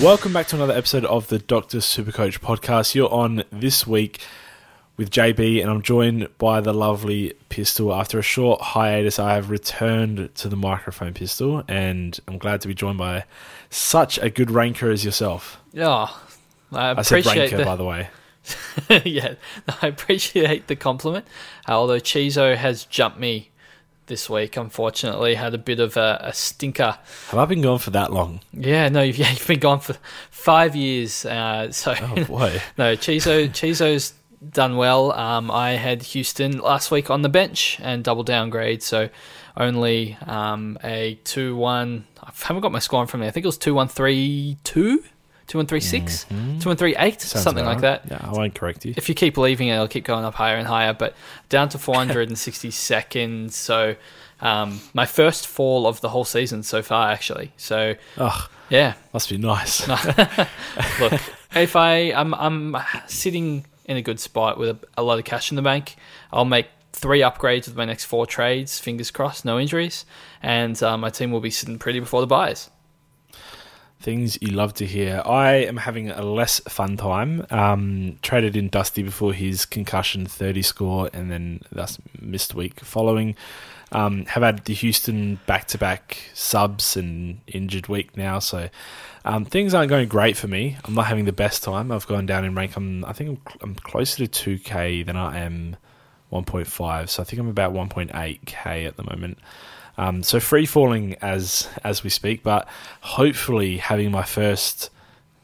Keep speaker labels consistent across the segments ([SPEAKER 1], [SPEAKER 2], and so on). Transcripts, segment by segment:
[SPEAKER 1] Welcome back to another episode of the Doctor Supercoach podcast. You're on this week with JB, and I'm joined by the lovely Pistol. After a short hiatus, I have returned to the microphone, Pistol, and I'm glad to be joined by such a good ranker as yourself.
[SPEAKER 2] Yeah, I
[SPEAKER 1] I said
[SPEAKER 2] appreciate
[SPEAKER 1] ranker,
[SPEAKER 2] the,
[SPEAKER 1] by the way.
[SPEAKER 2] yeah, I appreciate the compliment. Although Chizo has jumped me this week, unfortunately, had a bit of a, a stinker.
[SPEAKER 1] Have I been gone for that long?
[SPEAKER 2] Yeah, no, you've, yeah, you've been gone for five years. Uh, so
[SPEAKER 1] Oh boy.
[SPEAKER 2] no, Chizo, Chizo's done well. Um, I had Houston last week on the bench and double downgrade, so only um, a two one. I haven't got my score in front of me. I think it was two one three two. 2136, 2138,
[SPEAKER 1] Sounds
[SPEAKER 2] something like that.
[SPEAKER 1] Yeah, I won't correct you.
[SPEAKER 2] if you keep leaving it, it'll keep going up higher and higher. But down to 460 seconds. So um, my first fall of the whole season so far, actually. So
[SPEAKER 1] Ugh,
[SPEAKER 2] yeah,
[SPEAKER 1] must be nice.
[SPEAKER 2] look, if I I'm I'm sitting in a good spot with a, a lot of cash in the bank, I'll make three upgrades with my next four trades. Fingers crossed, no injuries, and uh, my team will be sitting pretty before the buys.
[SPEAKER 1] Things you love to hear. I am having a less fun time. Um, traded in Dusty before his concussion 30 score and then thus missed week following. Um, have had the Houston back to back subs and injured week now, so um, things aren't going great for me. I'm not having the best time. I've gone down in rank. I'm, I think I'm, I'm closer to 2k than I am 1.5, so I think I'm about 1.8k at the moment. Um, so free falling as as we speak, but hopefully having my first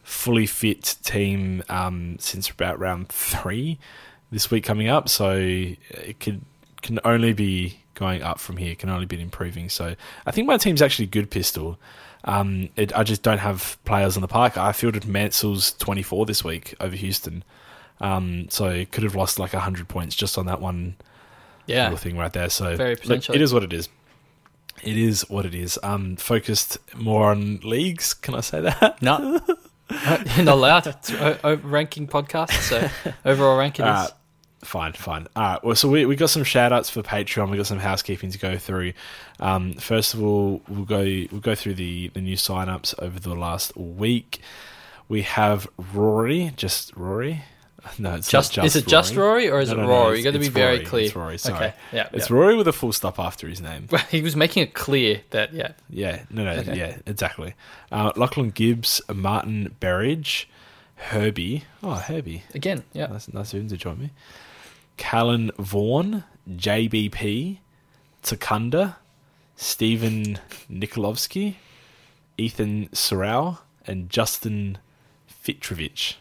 [SPEAKER 1] fully fit team um, since about round three this week coming up. So it could can only be going up from here. Can only be improving. So I think my team's actually good. Pistol. Um, it, I just don't have players on the park. I fielded Mansell's 24 this week over Houston. Um, so could have lost like 100 points just on that one
[SPEAKER 2] Yeah,
[SPEAKER 1] little thing right there. So it is what it is. It is what it is. Um, focused more on leagues. Can I say that?
[SPEAKER 2] no, you're not allowed. It's o- o- ranking podcast, so overall ranking
[SPEAKER 1] Uh,
[SPEAKER 2] is.
[SPEAKER 1] fine, fine. All right. Well, so we we got some shout outs for Patreon. We got some housekeeping to go through. Um, first of all, we'll go we'll go through the the new sign-ups over the last week. We have Rory, just Rory. No, it's
[SPEAKER 2] Just,
[SPEAKER 1] just
[SPEAKER 2] is it just Rory or is
[SPEAKER 1] No,
[SPEAKER 2] it
[SPEAKER 1] no, no,
[SPEAKER 2] Rory?
[SPEAKER 1] it's-
[SPEAKER 2] you got to be very
[SPEAKER 1] Rory,
[SPEAKER 2] clear.
[SPEAKER 1] It's Rory. Sorry.
[SPEAKER 2] Okay. Yeah.
[SPEAKER 1] It's
[SPEAKER 2] yeah.
[SPEAKER 1] Rory with a full stop after his name.
[SPEAKER 2] He was making it clear that yeah.
[SPEAKER 1] Yeah, no, no,
[SPEAKER 2] Okay.
[SPEAKER 1] yeah, exactly. Uh, Lachlan Gibbs, Martin Berridge, Herbie. Oh, Herbie.
[SPEAKER 2] Again, yeah.
[SPEAKER 1] Nice, nice of him to join me. Callan Vaughan, JBP, Takunda, Stephen Nikolovsky, Ethan Sorrell, and Justin Fitrovich.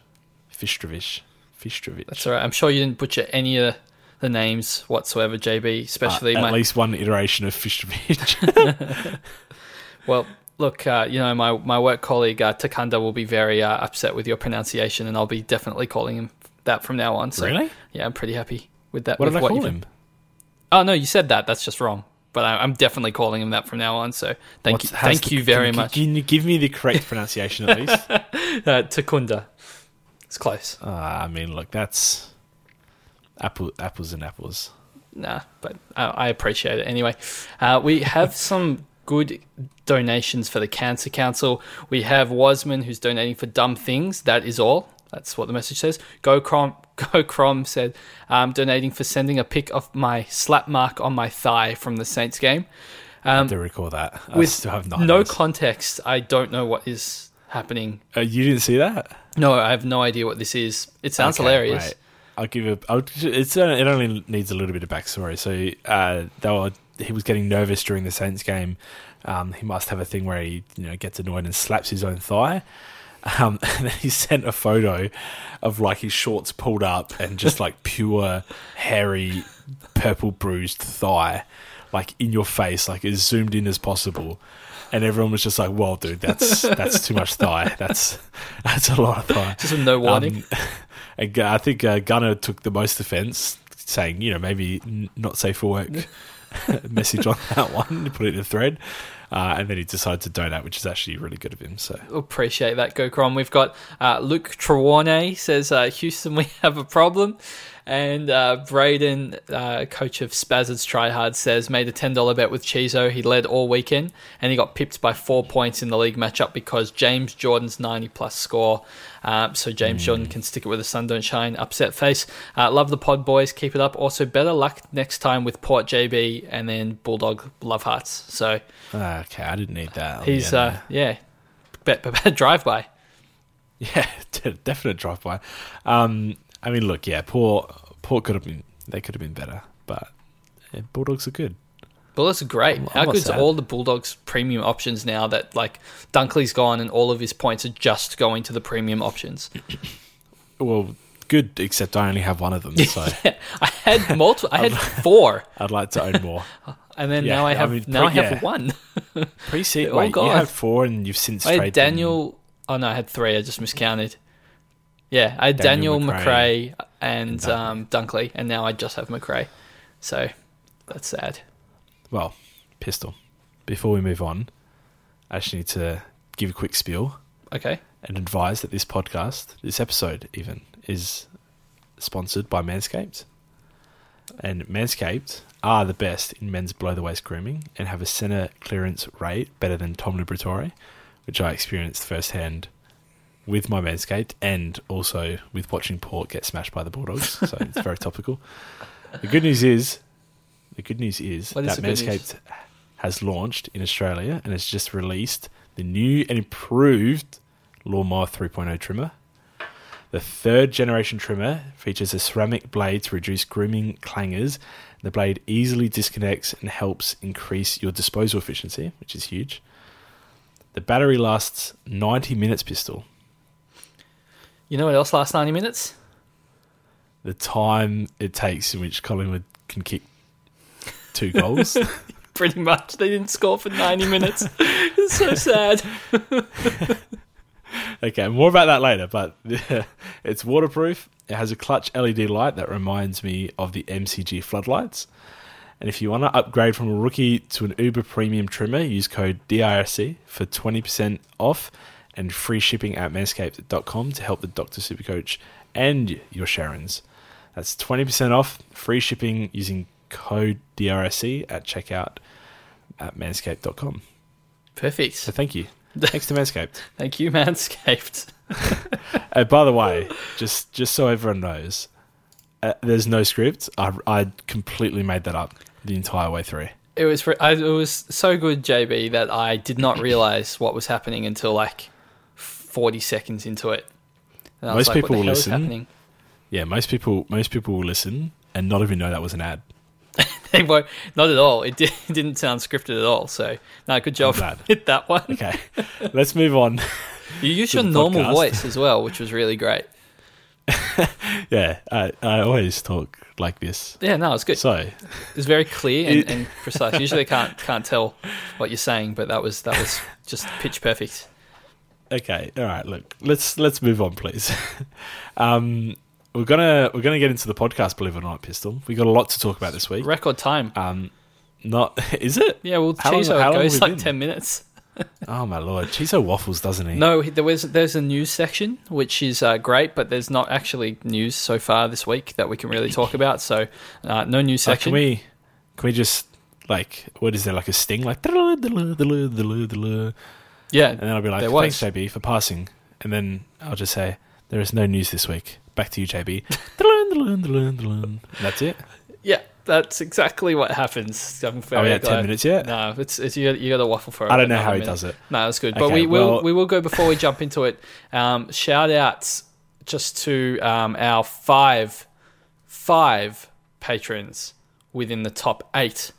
[SPEAKER 1] Fistrovich. Fistrovich.
[SPEAKER 2] That's all right. I'm sure you didn't butcher any of the names whatsoever, JB. Especially
[SPEAKER 1] Uh, at
[SPEAKER 2] my
[SPEAKER 1] least one iteration of Fishovich.
[SPEAKER 2] well. Look, uh, you know, my, my work colleague uh, Takanda will be very uh, upset with your pronunciation, and I'll be definitely calling him that from now on. So,
[SPEAKER 1] Really?
[SPEAKER 2] Yeah, I'm pretty happy with that.
[SPEAKER 1] what
[SPEAKER 2] with
[SPEAKER 1] did I call him?
[SPEAKER 2] Oh no, you said that. That's just wrong. But I, I'm definitely calling him that from now on. So thank
[SPEAKER 1] What's-
[SPEAKER 2] you, thank
[SPEAKER 1] the-
[SPEAKER 2] you very
[SPEAKER 1] can,
[SPEAKER 2] much,
[SPEAKER 1] Can you give me the correct pronunciation at least? uh,
[SPEAKER 2] Takunda. It's close.
[SPEAKER 1] I mean, look, that's apple, apples and apples.
[SPEAKER 2] Nah, but I, I appreciate it anyway. Uh, we have some good donations for the Cancer Council. We have Wasman who's donating for dumb things. That is all. That's what the message says. Go Crom, Go Crom said, um, donating for sending a pic of my slap mark on my thigh from the Saints game.
[SPEAKER 1] I
[SPEAKER 2] Um,
[SPEAKER 1] do recall that. I
[SPEAKER 2] with
[SPEAKER 1] still have
[SPEAKER 2] no context, I don't know what is happening.
[SPEAKER 1] Uh, you didn't see that?
[SPEAKER 2] No, I have no idea what this is. It sounds
[SPEAKER 1] Okay,
[SPEAKER 2] hilarious.
[SPEAKER 1] right. I'll give you. I'll, it's uh, it only needs a little bit of backstory. So uh, they were, he was getting nervous during the Saints game. Um, he must have a thing where he you know gets annoyed and slaps his own thigh. Um, and then he sent a photo of like his shorts pulled up and just like pure hairy purple bruised thigh, like in your face, like as zoomed in as possible. And everyone was just like, "Well, dude, that's that's too much thigh. That's that's a lot of thigh."
[SPEAKER 2] Just no warning.
[SPEAKER 1] Um, and I think uh, Gunner took the most offence, saying, you know, maybe n- not safe for work message on that one, put it in a thread. Uh, and then he decided to donate, which is actually really good of him. So
[SPEAKER 2] Appreciate that, Go Crom. We've got uh, Luke Trewarne says, uh, Houston, we have a problem. And uh, Braden, uh, coach of Spazzards Tryhard, says, made a $10 bet with Chizo. He led all weekend and he got pipped by four points in the league matchup because James Jordon's 90 plus score. Uh, so James Jordon can stick it with the sun don't shine. Upset face. Uh, love the pod, boys. Keep it up. Also, better luck next time with Port JB and then Bulldog Love Hearts. So
[SPEAKER 1] okay, I didn't need that.
[SPEAKER 2] he's, uh, yeah, bet, bet, bet drive by.
[SPEAKER 1] yeah, definite drive by. Um, I mean, look, yeah, Port Port could have been they could have been better, but yeah, Bulldogs are good.
[SPEAKER 2] Bulldogs are great.
[SPEAKER 1] I'm-
[SPEAKER 2] How good's
[SPEAKER 1] sad.
[SPEAKER 2] all the Bulldogs premium options now that like Dunkley's gone and all of his points are just going to the premium options?
[SPEAKER 1] Well, good, except I only have one of them, so
[SPEAKER 2] I had multiple. I had four,
[SPEAKER 1] I'd like to own more.
[SPEAKER 2] and then
[SPEAKER 1] Yeah,
[SPEAKER 2] now I
[SPEAKER 1] I
[SPEAKER 2] have
[SPEAKER 1] mean,
[SPEAKER 2] now I have
[SPEAKER 1] yeah.
[SPEAKER 2] one.
[SPEAKER 1] Pre-seat,
[SPEAKER 2] all oh,
[SPEAKER 1] wait, you had four, and you've since
[SPEAKER 2] I had
[SPEAKER 1] traded them.
[SPEAKER 2] Daniel. Oh no, I had three. I just miscounted. Yeah, I had
[SPEAKER 1] Daniel
[SPEAKER 2] Daniel,
[SPEAKER 1] Macrae
[SPEAKER 2] Macrae, and,
[SPEAKER 1] and Dunkley.
[SPEAKER 2] um, Dunkley, and now I just have Macrae. So that's sad.
[SPEAKER 1] Well, pistol. Before we move on, I just need to give a quick spiel
[SPEAKER 2] Okay.
[SPEAKER 1] and advise that this podcast, this episode even, is sponsored by Manscaped. And Manscaped are the best in men's below the waist grooming and have a center clearance rate better than Tom Liberatore, which I experienced firsthand with my Manscaped and also with watching Port get smashed by the Bulldogs. So it's very topical. The good news is, the good news is
[SPEAKER 2] What is
[SPEAKER 1] that
[SPEAKER 2] news?
[SPEAKER 1] Manscaped has launched in Australia and has just released the new and improved Lawnmower 3.0 trimmer. The third generation trimmer features a ceramic blade to reduce grooming clangers. The blade easily disconnects and helps increase your disposal efficiency, which is huge. The battery lasts 90 minutes, pistol.
[SPEAKER 2] You know what else lasts ninety minutes?
[SPEAKER 1] The time it takes in which Collingwood can kick two goals.
[SPEAKER 2] Pretty much. They didn't score for ninety minutes. it's so sad.
[SPEAKER 1] Okay, more about that later, but it's waterproof. It has a clutch LED light that reminds me of the MCG floodlights. And if you want to upgrade from a rookie to an Uber premium trimmer, use code DIRC for 20% off and free shipping at manscaped.com to help the Dr. Supercoach and your Sharons. That's 20% off, free shipping using code DRSC at checkout at manscaped.com.
[SPEAKER 2] Perfect.
[SPEAKER 1] So thank you. Thanks to Manscaped.
[SPEAKER 2] Thank you, Manscaped.
[SPEAKER 1] Uh, by the way, just just so everyone knows, uh, there's no script. I, I completely made that up the entire way through.
[SPEAKER 2] It was I, it was so good, JB, that I did not realize what was happening until like forty seconds into it.
[SPEAKER 1] Most
[SPEAKER 2] like,
[SPEAKER 1] people will listen. Yeah, most people most people will listen and not even know that was an ad.
[SPEAKER 2] They won't, not at all. It, did, it didn't sound scripted at all. So, no, good job with that one.
[SPEAKER 1] Okay, let's move on.
[SPEAKER 2] You used
[SPEAKER 1] to
[SPEAKER 2] your normal
[SPEAKER 1] podcast.
[SPEAKER 2] voice as well, which was really great.
[SPEAKER 1] yeah, I, I always talk like this.
[SPEAKER 2] Yeah, no, it's good.
[SPEAKER 1] So,
[SPEAKER 2] It's very clear and, and precise. Usually, I can't can't tell what you're saying, but that was that was just pitch perfect.
[SPEAKER 1] Okay, all right. Look, let's let's move on, please. um, we're gonna we're gonna get into the podcast. Believe it or not, Pistol. We got a lot to talk about this week.
[SPEAKER 2] Record time.
[SPEAKER 1] Um, not is it?
[SPEAKER 2] Yeah, well,
[SPEAKER 1] How long-
[SPEAKER 2] Chizo
[SPEAKER 1] how long
[SPEAKER 2] goes like
[SPEAKER 1] been?
[SPEAKER 2] ten minutes.
[SPEAKER 1] Oh my lord, Chizo waffles, doesn't he?
[SPEAKER 2] No, there was there's a news section which is uh, great, but there's not actually news so far this week that we can really talk about. So, uh, no news
[SPEAKER 1] Like,
[SPEAKER 2] section.
[SPEAKER 1] can we can we just like what is there like a sting like and then I'll be like thanks. JB for passing and then I'll just say there is no news this week. Back to you, JB. And That's it.
[SPEAKER 2] yeah, that's exactly what happens. I'm
[SPEAKER 1] Are we at ten minutes yet?
[SPEAKER 2] No, it's, it's you. You got to waffle for.
[SPEAKER 1] I don't know how he
[SPEAKER 2] minute.
[SPEAKER 1] does it.
[SPEAKER 2] No, that's good. But
[SPEAKER 1] Okay,
[SPEAKER 2] we will
[SPEAKER 1] well-
[SPEAKER 2] we will go before we jump into it. Um, shout outs just to um, our five five patrons within the top eight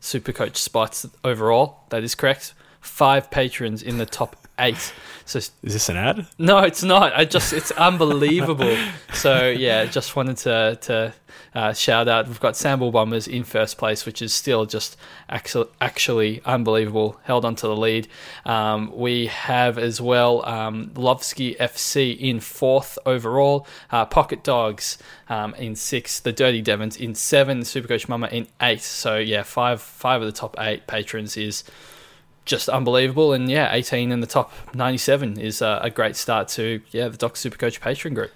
[SPEAKER 2] super coach spots overall. That is correct. Five patrons in the top eight. So
[SPEAKER 1] Is this an ad?
[SPEAKER 2] no, it's not. I just it's unbelievable. so yeah, just wanted to to uh, shout out. We've got Sambal Bombers in first place, which is still just actually actually unbelievable. Held onto the lead. Um, we have as well um, Lovsky FC in fourth overall. Uh, Pocket Dogs um, in sixth. The Dirty Devons in seven. Supercoach Mama in eight. So yeah, five five of the top eight patrons is just unbelievable. And yeah, 18 in the top 97 is uh, a great start to yeah the Doc Supercoach patron group.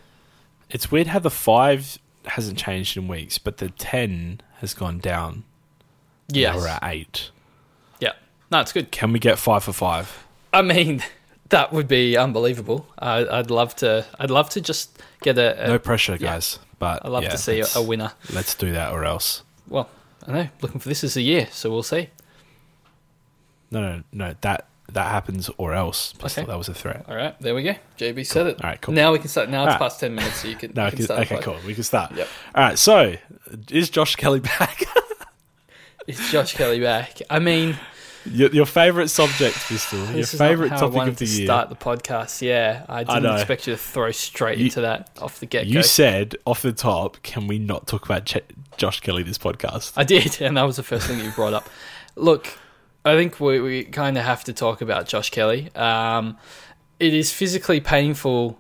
[SPEAKER 1] It's weird how the five hasn't changed in weeks, but the ten has gone down.
[SPEAKER 2] Yeah,
[SPEAKER 1] we're at eight.
[SPEAKER 2] yeah, no, it's good.
[SPEAKER 1] Can we get five for five?
[SPEAKER 2] I mean, that would be unbelievable. I, I'd love to. I'd love to just get a. a
[SPEAKER 1] No pressure, guys. But
[SPEAKER 2] I'd love
[SPEAKER 1] yeah,
[SPEAKER 2] to see a, a winner.
[SPEAKER 1] Let's do that, or else.
[SPEAKER 2] Well, I know. Looking for this is a year, so we'll see.
[SPEAKER 1] No, no, no. That that happens, or else.
[SPEAKER 2] Okay.
[SPEAKER 1] That was a threat.
[SPEAKER 2] All right, there we go. JB said it.
[SPEAKER 1] All right, cool.
[SPEAKER 2] Now we can start. Now it's
[SPEAKER 1] All right.
[SPEAKER 2] past ten minutes, so you can.
[SPEAKER 1] No,
[SPEAKER 2] you can start
[SPEAKER 1] okay, cool. We can start.
[SPEAKER 2] Yep.
[SPEAKER 1] All right. So, is Josh Kelly back?
[SPEAKER 2] Is Josh Kelly back? I mean,
[SPEAKER 1] your, your favorite subject, Pistol. Your favorite topic of the
[SPEAKER 2] to
[SPEAKER 1] year.
[SPEAKER 2] Start the podcast. Yeah, I didn't
[SPEAKER 1] know.
[SPEAKER 2] expect you to throw straight
[SPEAKER 1] You-
[SPEAKER 2] into that off the get go.
[SPEAKER 1] You said off the top, can we not talk about Ch- Josh Kelly this podcast?
[SPEAKER 2] I did, and that was the first thing you brought up. Look, I think we, we kind of have to talk about Josh Kelly. Um, it is physically painful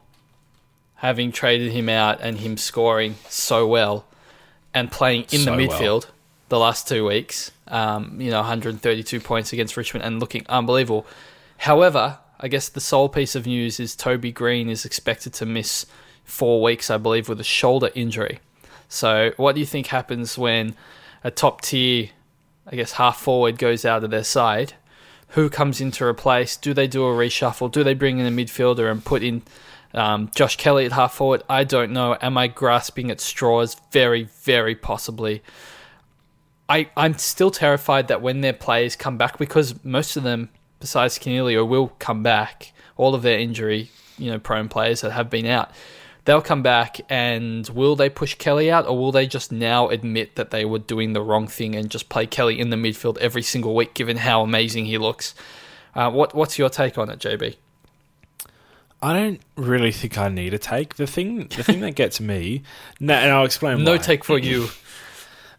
[SPEAKER 2] having traded him out and him scoring so well and playing in
[SPEAKER 1] So
[SPEAKER 2] the
[SPEAKER 1] well.
[SPEAKER 2] midfield the last two weeks. Um, you know, 132 points against Richmond and looking unbelievable. However, I guess the sole piece of news is Toby Greene is expected to miss four weeks, I believe, with a shoulder injury. So, what do you think happens when a top tier, I guess, half forward goes out of their side? Who comes in to replace? Do they do a reshuffle? Do they bring in a midfielder and put in um, Josh Kelly at half forward? I don't know. Am I grasping at straws? Very, very possibly. I, I'm still terrified that when their players come back, because most of them, besides Coniglio, will come back. All of their injury, you know, prone players that have been out, they'll come back. And will they push Kelly out, or will they just now admit that they were doing the wrong thing and just play Kelly in the midfield every single week, given how amazing he looks? Uh, what What's your take on it, JB?
[SPEAKER 1] I don't really think I need a take. The thing, the thing that gets me, and I'll explain.
[SPEAKER 2] No
[SPEAKER 1] why.
[SPEAKER 2] take for you.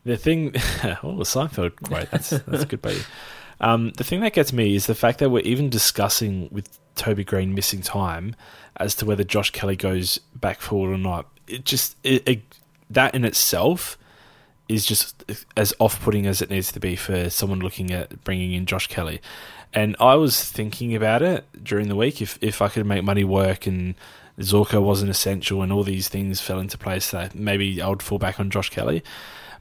[SPEAKER 1] The thing, oh, the Seinfeld quote. That's that's good, buddy. Um, the thing that gets me is the fact that we're even discussing with Toby Greene missing time as to whether Josh Kelly goes back forward or not. It just it, it, that in itself is just as off-putting as it needs to be for someone looking at bringing in Josh Kelly. And I was thinking about it during the week if if I could make money work and Zorko wasn't essential and all these things fell into place that maybe I would fall back on Josh Kelly.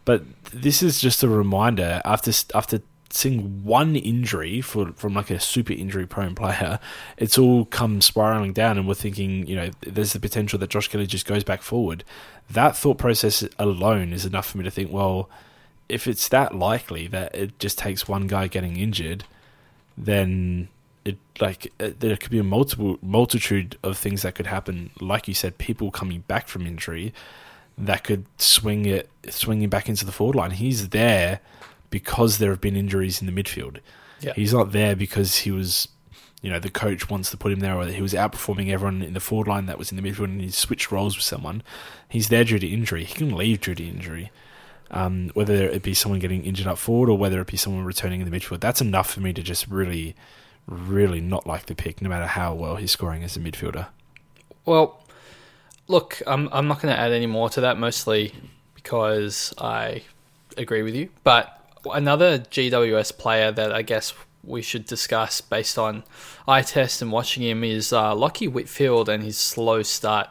[SPEAKER 1] But this is just a reminder after after seeing one injury for from like a super injury prone player, it's all come spiraling down, and we're thinking, you know, there's the potential that Josh Kelly just goes back forward. That thought process alone is enough for me to think, well, if it's that likely that it just takes one guy getting injured, then it like there could be a multiple multitude of things that could happen. Like you said, people coming back from injury that could swing it, swing him back into the forward line. He's there because there have been injuries in the midfield.
[SPEAKER 2] Yeah.
[SPEAKER 1] He's not there because he was, you know the coach wants to put him there, or that he was outperforming everyone in the forward line that was in the midfield, and he switched roles with someone. He's there due to injury. He can leave due to injury. Um, whether it be someone getting injured up forward or whether it be someone returning in the midfield, that's enough for me to just really, really not like the pick, no matter how well he's scoring as a midfielder.
[SPEAKER 2] Well, look, I'm I'm not going to add any more to that, mostly because I agree with you. But another GWS player that I guess we should discuss based on eye test and watching him is uh, Lachie Whitfield and his slow start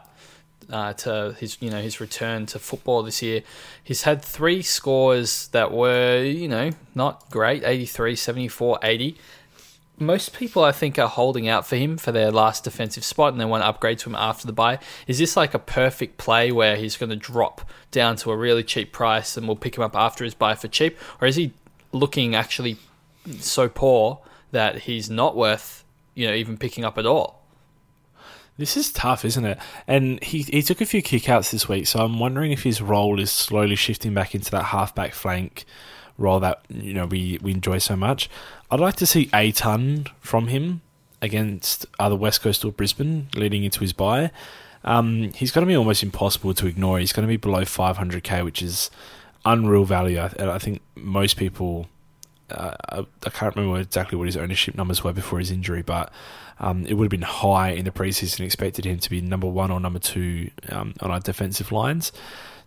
[SPEAKER 2] uh, to his you know his return to football this year. He's had three scores that were you know not great 83, 74, 80. Most people, I think, are holding out for him for their last defensive spot and they want to upgrade to him after the buy. Is this like a perfect play where he's going to drop down to a really cheap price and we'll pick him up after his buy for cheap? Or is he looking actually so poor that he's not worth, you know, even picking up at all?
[SPEAKER 1] This is tough, isn't it? And he he took a few kickouts this week, so I'm wondering if his role is slowly shifting back into that halfback flank role that you know we, we enjoy so much. I'd like to see a ton from him against either West Coast or Brisbane leading into his buy. Um, he's going to be almost impossible to ignore. He's going to be below 500k, which is unreal value. I, I think most people uh, I can't remember exactly what his ownership numbers were before his injury, but um, it would have been high in the preseason. Expected him to be number one or number two um, on our defensive lines.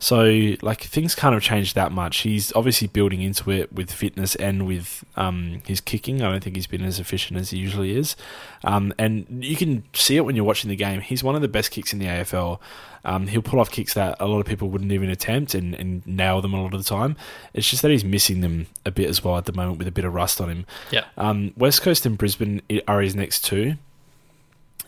[SPEAKER 1] So, like, things kind of changed that much. He's obviously building into it with fitness and with um, his kicking. I don't think he's been as efficient as he usually is. Um, and you can see it when you're watching the game. He's one of the best kicks in the AFL. Um, he'll pull off kicks that a lot of people wouldn't even attempt and, and nail them a lot of the time. It's just that he's missing them a bit as well at the moment with a bit of rust on him.
[SPEAKER 2] Yeah.
[SPEAKER 1] Um, West Coast and Brisbane are his next two.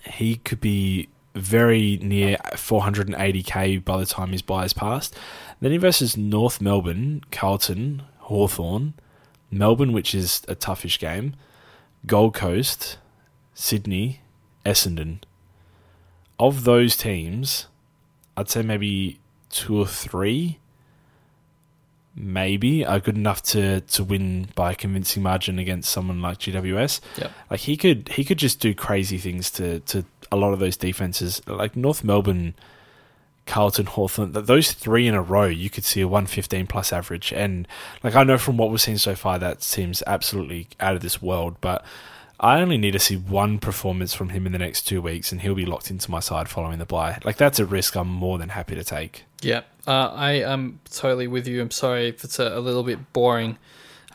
[SPEAKER 1] He could be very near 480k by the time his buy is passed. Then he versus North Melbourne, Carlton, Hawthorn, Melbourne, which is a toughish game, Gold Coast, Sydney, Essendon. Of those teams, I'd say maybe two or three, maybe are good enough to to win by a convincing margin against someone like GWS.
[SPEAKER 2] Yep.
[SPEAKER 1] Like he could he could just do crazy things to to a lot of those defenses. Like North Melbourne, Carlton, Hawthorn, those three in a row, you could see a 115 plus average. And like I know from what we've seen so far, that seems absolutely out of this world. But I only need to see one performance from him in the next two weeks, and he'll be locked into my side following the buy. Like that's a risk I'm more than happy to take.
[SPEAKER 2] Yeah, uh, I am totally with you. I'm sorry if it's a, a little bit boring,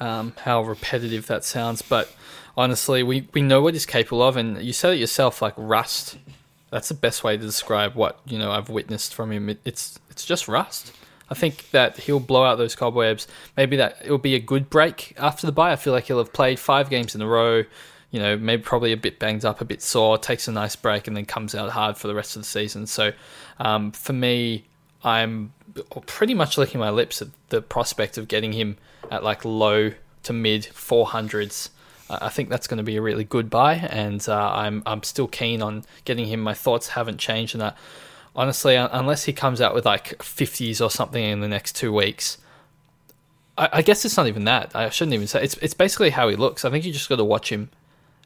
[SPEAKER 2] um, how repetitive that sounds, but honestly, we, we know what he's capable of, and you said it yourself, like rust. That's the best way to describe what you know I've witnessed from him. It, it's it's just rust. I think that he'll blow out those cobwebs. Maybe that it'll be a good break after the buy. I feel like he'll have played five games in a row. You know, maybe probably a bit banged up, a bit sore, takes a nice break, and then comes out hard for the rest of the season. So, um, for me, I'm pretty much licking my lips at the prospect of getting him at like low to mid 400s I think that's going to be a really good buy, and uh, I'm I'm still keen on getting him. My thoughts haven't changed in that. Honestly, unless he comes out with like 50s or something in the next two weeks, I, I guess it's not even that. I shouldn't even say it's it's basically how he looks. I think you just got to watch him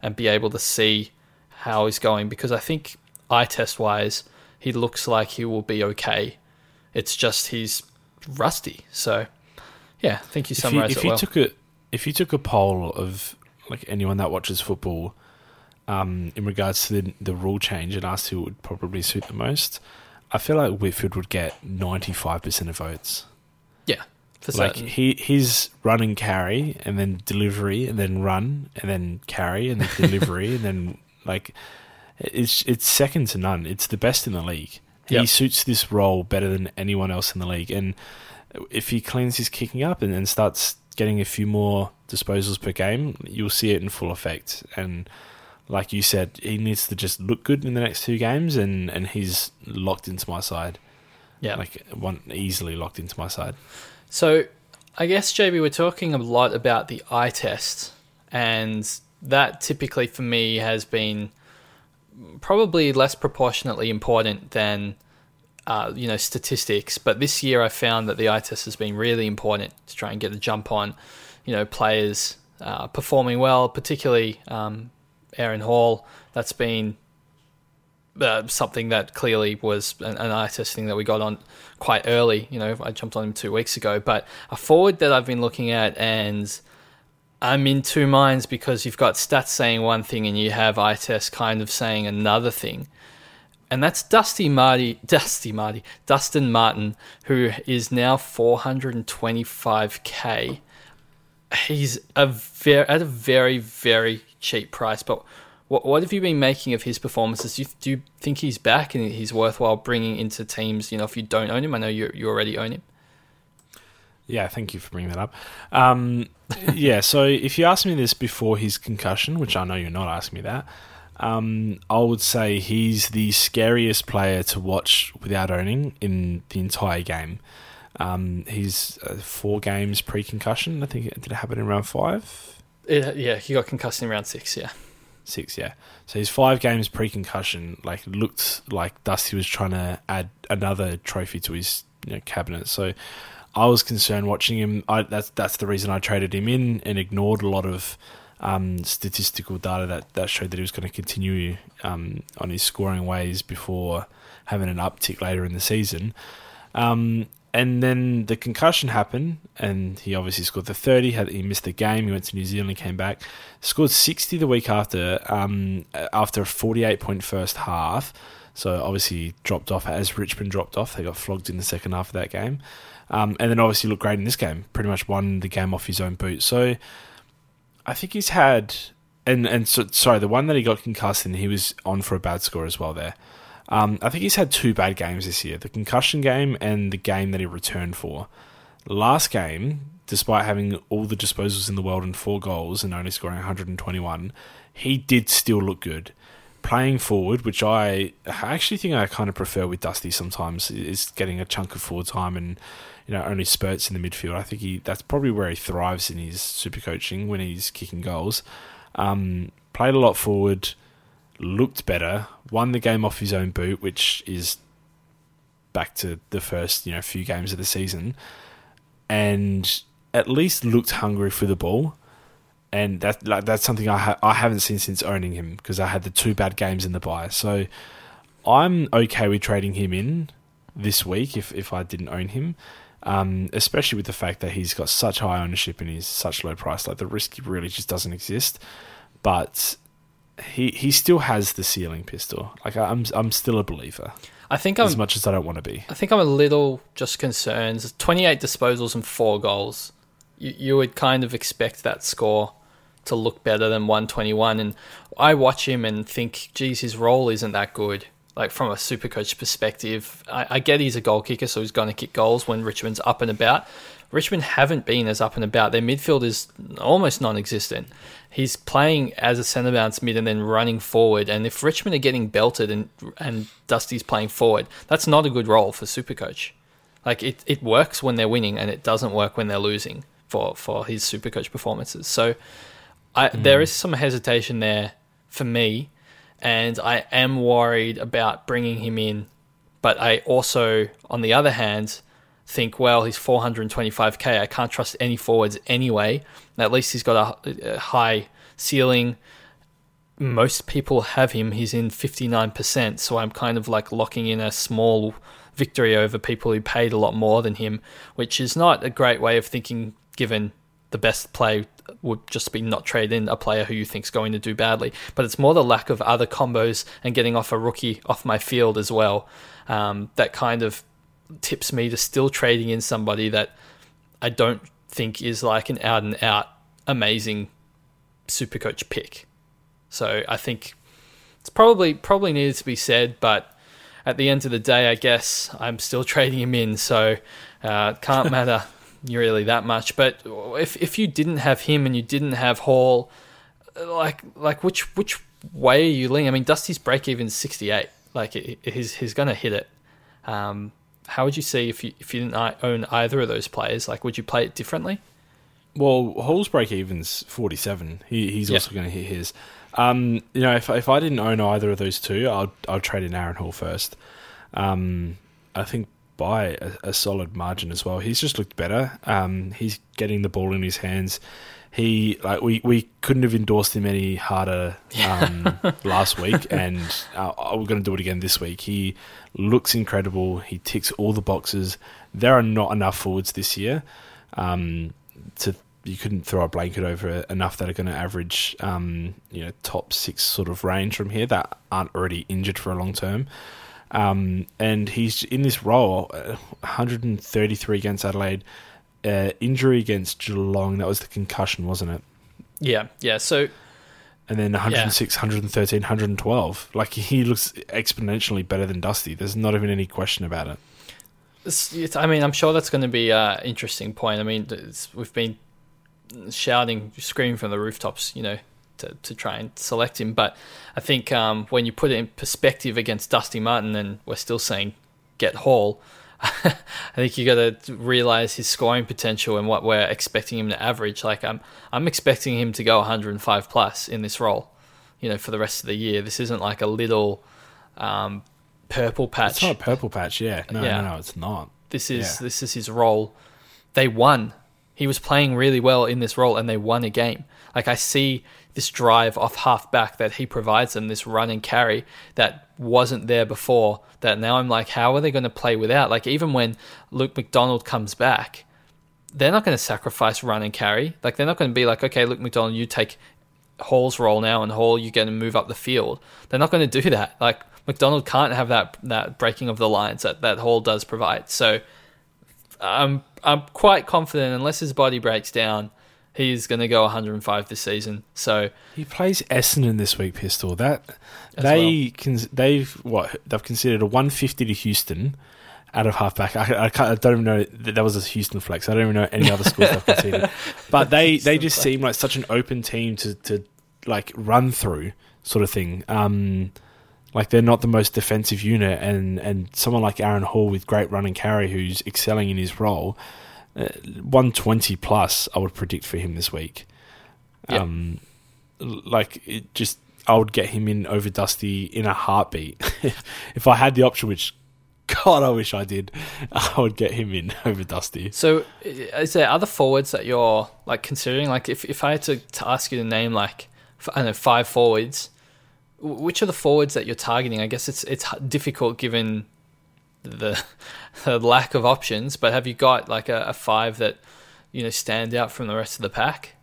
[SPEAKER 2] and be able to see how he's going because I think eye test wise, he looks like he will be okay. It's just he's rusty. So, yeah, I think you summarized
[SPEAKER 1] if you,
[SPEAKER 2] if
[SPEAKER 1] you
[SPEAKER 2] well.
[SPEAKER 1] Took a, if you took a poll of like anyone that watches football, um, in regards to the, the rule change and asked who would probably suit the most, I feel like Whitfield would get ninety five percent of votes.
[SPEAKER 2] Yeah, for
[SPEAKER 1] like
[SPEAKER 2] certain.
[SPEAKER 1] he his run and carry and then delivery and then run and then carry and then delivery and then like it's it's second to none. It's the best in the league. He
[SPEAKER 2] Yep.
[SPEAKER 1] suits this role better than anyone else in the league. And if he cleans his kicking up and, and starts getting a few more disposals per game, you'll see it in full effect. And like you said, he needs to just look good in the next two games, and, and he's locked into my side.
[SPEAKER 2] yeah.
[SPEAKER 1] Like one easily locked into my side.
[SPEAKER 2] So, I guess, JB, we're talking a lot about the eye test, and that typically for me has been probably less proportionately important than uh, you know statistics. But this year, I found that the eye test has been really important to try and get a jump on you know players uh, performing well, particularly um, Aaron Hall. That's been uh, something that clearly was an, an eye test thing that we got on quite early. You know, I jumped on him two weeks ago. But a forward that I've been looking at and I'm in two minds because you've got stats saying one thing and you have test kind of saying another thing. And that's Dusty Marty, Dusty Marty, Dustin Martin, who is now 425k. He's a at a very very cheap price, but what, what have you been making of his performances? Do you, do you think he's back and he's worthwhile bringing into teams? You know, if you don't own him, I know you you already own him.
[SPEAKER 1] Yeah, thank you for bringing that up. Um, yeah, so if you asked me this before his concussion, which I know you're not asking me that, um, I would say he's the scariest player to watch without owning in the entire game. Um, he's uh, four games pre-concussion. I think it, did it happen in round five?
[SPEAKER 2] It, yeah, he got concussed in round six. Yeah
[SPEAKER 1] six, yeah. So his five games pre-concussion, like looked like Dusty was trying to add another trophy to his you know, cabinet. So I was concerned watching him. I, that's that's the reason I traded him in and ignored a lot of um, statistical data that, that showed that he was going to continue um, on his scoring ways before having an uptick later in the season. Um, and then the concussion happened, and he obviously scored the 30. Had, he missed the game. He went to New Zealand, and came back, scored 60 the week after, um, after a 48 point first half. So obviously dropped off as Richmond dropped off. They got flogged in the second half of that game, um, and then obviously looked great in this game. Pretty much won the game off his own boot. So I think he's had, and and so, sorry, the one that he got concussed in, he was on for a bad score as well there. Um, I think he's had two bad games this year the concussion game and the game that he returned for. Last game, despite having all the disposals in the world and four goals and only scoring 121, he did still look good. Playing forward, which I actually think I kind of prefer with Dusty sometimes, is getting a chunk of forward time and you know only spurts in the midfield. I think he that's probably where he thrives in his super coaching when he's kicking goals. Um, played a lot forward, looked better, won the game off his own boot, which is back to the first you know few games of the season, and at least looked hungry for the ball. And that like, that's something I ha- I haven't seen since owning him because I had the two bad games in the buy. So I'm okay with trading him in this week if if I didn't own him. Um, especially with the fact that he's got such high ownership and he's such low price. Like the risk really just doesn't exist. But he he still has the ceiling pistol. Like I'm I'm still a believer.
[SPEAKER 2] I think
[SPEAKER 1] as
[SPEAKER 2] I'm,
[SPEAKER 1] much as I don't want to be.
[SPEAKER 2] I think I'm a little just concerned. 28 disposals and four goals. You you would kind of expect that score to look better than 121. And I watch him and think, geez, his role isn't that good. Like from a super coach perspective, I, I get he's a goal kicker, so he's going to kick goals when Richmond's up and about. Richmond haven't been as up and about. Their midfield is almost non-existent. He's playing as a centre bounce mid and then running forward. And if Richmond are getting belted and and Dusty's playing forward, that's not a good role for Supercoach. Like it, it works when they're winning and it doesn't work when they're losing for, for his Supercoach performances. So I, mm. there is some hesitation there for me, and I am worried about bringing him in. But I also, on the other hand, think, well, he's 425k. I can't trust any forwards anyway. At least he's got a, a high ceiling. Most people have him. He's in 59%. So I'm kind of like locking in a small victory over people who paid a lot more than him, which is not a great way of thinking given the best play would just be not trade in a player who you think's going to do badly. But it's more the lack of other combos and getting off a rookie off my field as well. Um, that kind of tips me to still trading in somebody that I don't think is like an out and out amazing super coach pick. So I think it's probably probably needed to be said, but at the end of the day, I guess I'm still trading him in, so uh, can't matter really that much. But if if you didn't have him and you didn't have Hall, like like which which way are you leaning? I mean, Dusty's break even 68. Like he's he's gonna hit it. Um, how would you see if you if you didn't own either of those players? Like, would you play it differently?
[SPEAKER 1] Well, Hall's break even's forty seven. He, he's also going to hit his. Um, you know, if if I didn't own either of those two, I'd I'd trade in Aaron Hall first. Um, I think by a, a, solid margin as well. He's just looked better. Um, he's getting the ball in his hands. he like we, we couldn't have endorsed him any harder um, last week, and uh, we're going to do it again this week. He looks incredible. He ticks all the boxes. There are not enough forwards this year um, to you couldn't throw a blanket over enough that are going to average um, you know top six sort of range from here that aren't already injured for a long term. Um, and he's in this role, uh, 133 against Adelaide, uh, injury against Geelong. That was the concussion, wasn't it?
[SPEAKER 2] Yeah, yeah. So,
[SPEAKER 1] and then 106, yeah. 113, 112. Like he looks exponentially better than Dusty. There's not even any question about it.
[SPEAKER 2] It's, it's, I mean, I'm sure that's going to be an interesting point. I mean, we've been shouting, screaming from the rooftops, you know, to, to try and select him. But I think um, when you put it in perspective against Dusty Martin, and we're still saying get Hall, I think you got to realize his scoring potential and what we're expecting him to average. Like I'm, I'm expecting him to go 105 plus in this role, you know, for the rest of the year. This isn't like a little um, purple patch.
[SPEAKER 1] It's not a purple patch, yeah. No, yeah. no, no, it's not.
[SPEAKER 2] This is yeah. this is his role. They won. He was playing really well in this role, and they won a game. Like I see this drive off half back that he provides them, this run and carry that wasn't there before. That now I'm like, how are they going to play without? Like even when Luke McDonald comes back, they're not going to sacrifice run and carry. Like they're not going to be like, okay, Luke McDonald, you take Hall's role now, and Hall, you get to move up the field. They're not going to do that. Like McDonald can't have that that breaking of the lines that that Hall does provide. So I'm I'm quite confident, unless his body breaks down, he's going to go 105 this season. So
[SPEAKER 1] he plays Essendon this week. Pistol that they well. can they've what they've considered a 150 to Houston out of halfback. I, I, I, don't even know that, that was a Houston flex. I don't even know any other schools they've conceded. But they, they just seem like such an open team to, to like run through sort of thing. Um, like they're not the most defensive unit, and, and someone like Aaron Hall with great run and carry who's excelling in his role, uh, 120 plus I would predict for him this week. Yep. Um, like it just I would get him in over Dusty in a heartbeat if I had the option, which God, I wish I did. I would get him in over Dusty.
[SPEAKER 2] So, is there other forwards that you're like considering? Like, if, if I had to, to ask you to name like I don't know five forwards, which are the forwards that you're targeting? I guess it's it's difficult given the, the lack of options. But have you got like a, a five that you know stand out from the rest of the pack?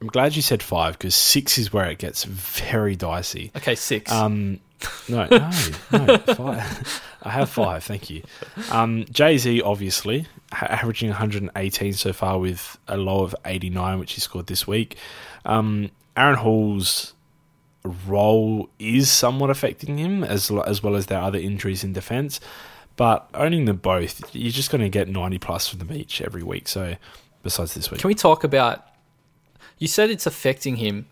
[SPEAKER 1] I'm glad you said five because six is where it gets very dicey.
[SPEAKER 2] Okay, six.
[SPEAKER 1] Um, no, no, no, five. I have five. Thank you. Um, Jay Z obviously averaging 118 so far with a low of 89, which he scored this week. Um, Aaron Hall's role is somewhat affecting him as as well as their other injuries in defence. But owning them both, you're just going to get 90 plus from them each every week. So, besides this week,
[SPEAKER 2] can we talk about? You said it's affecting him.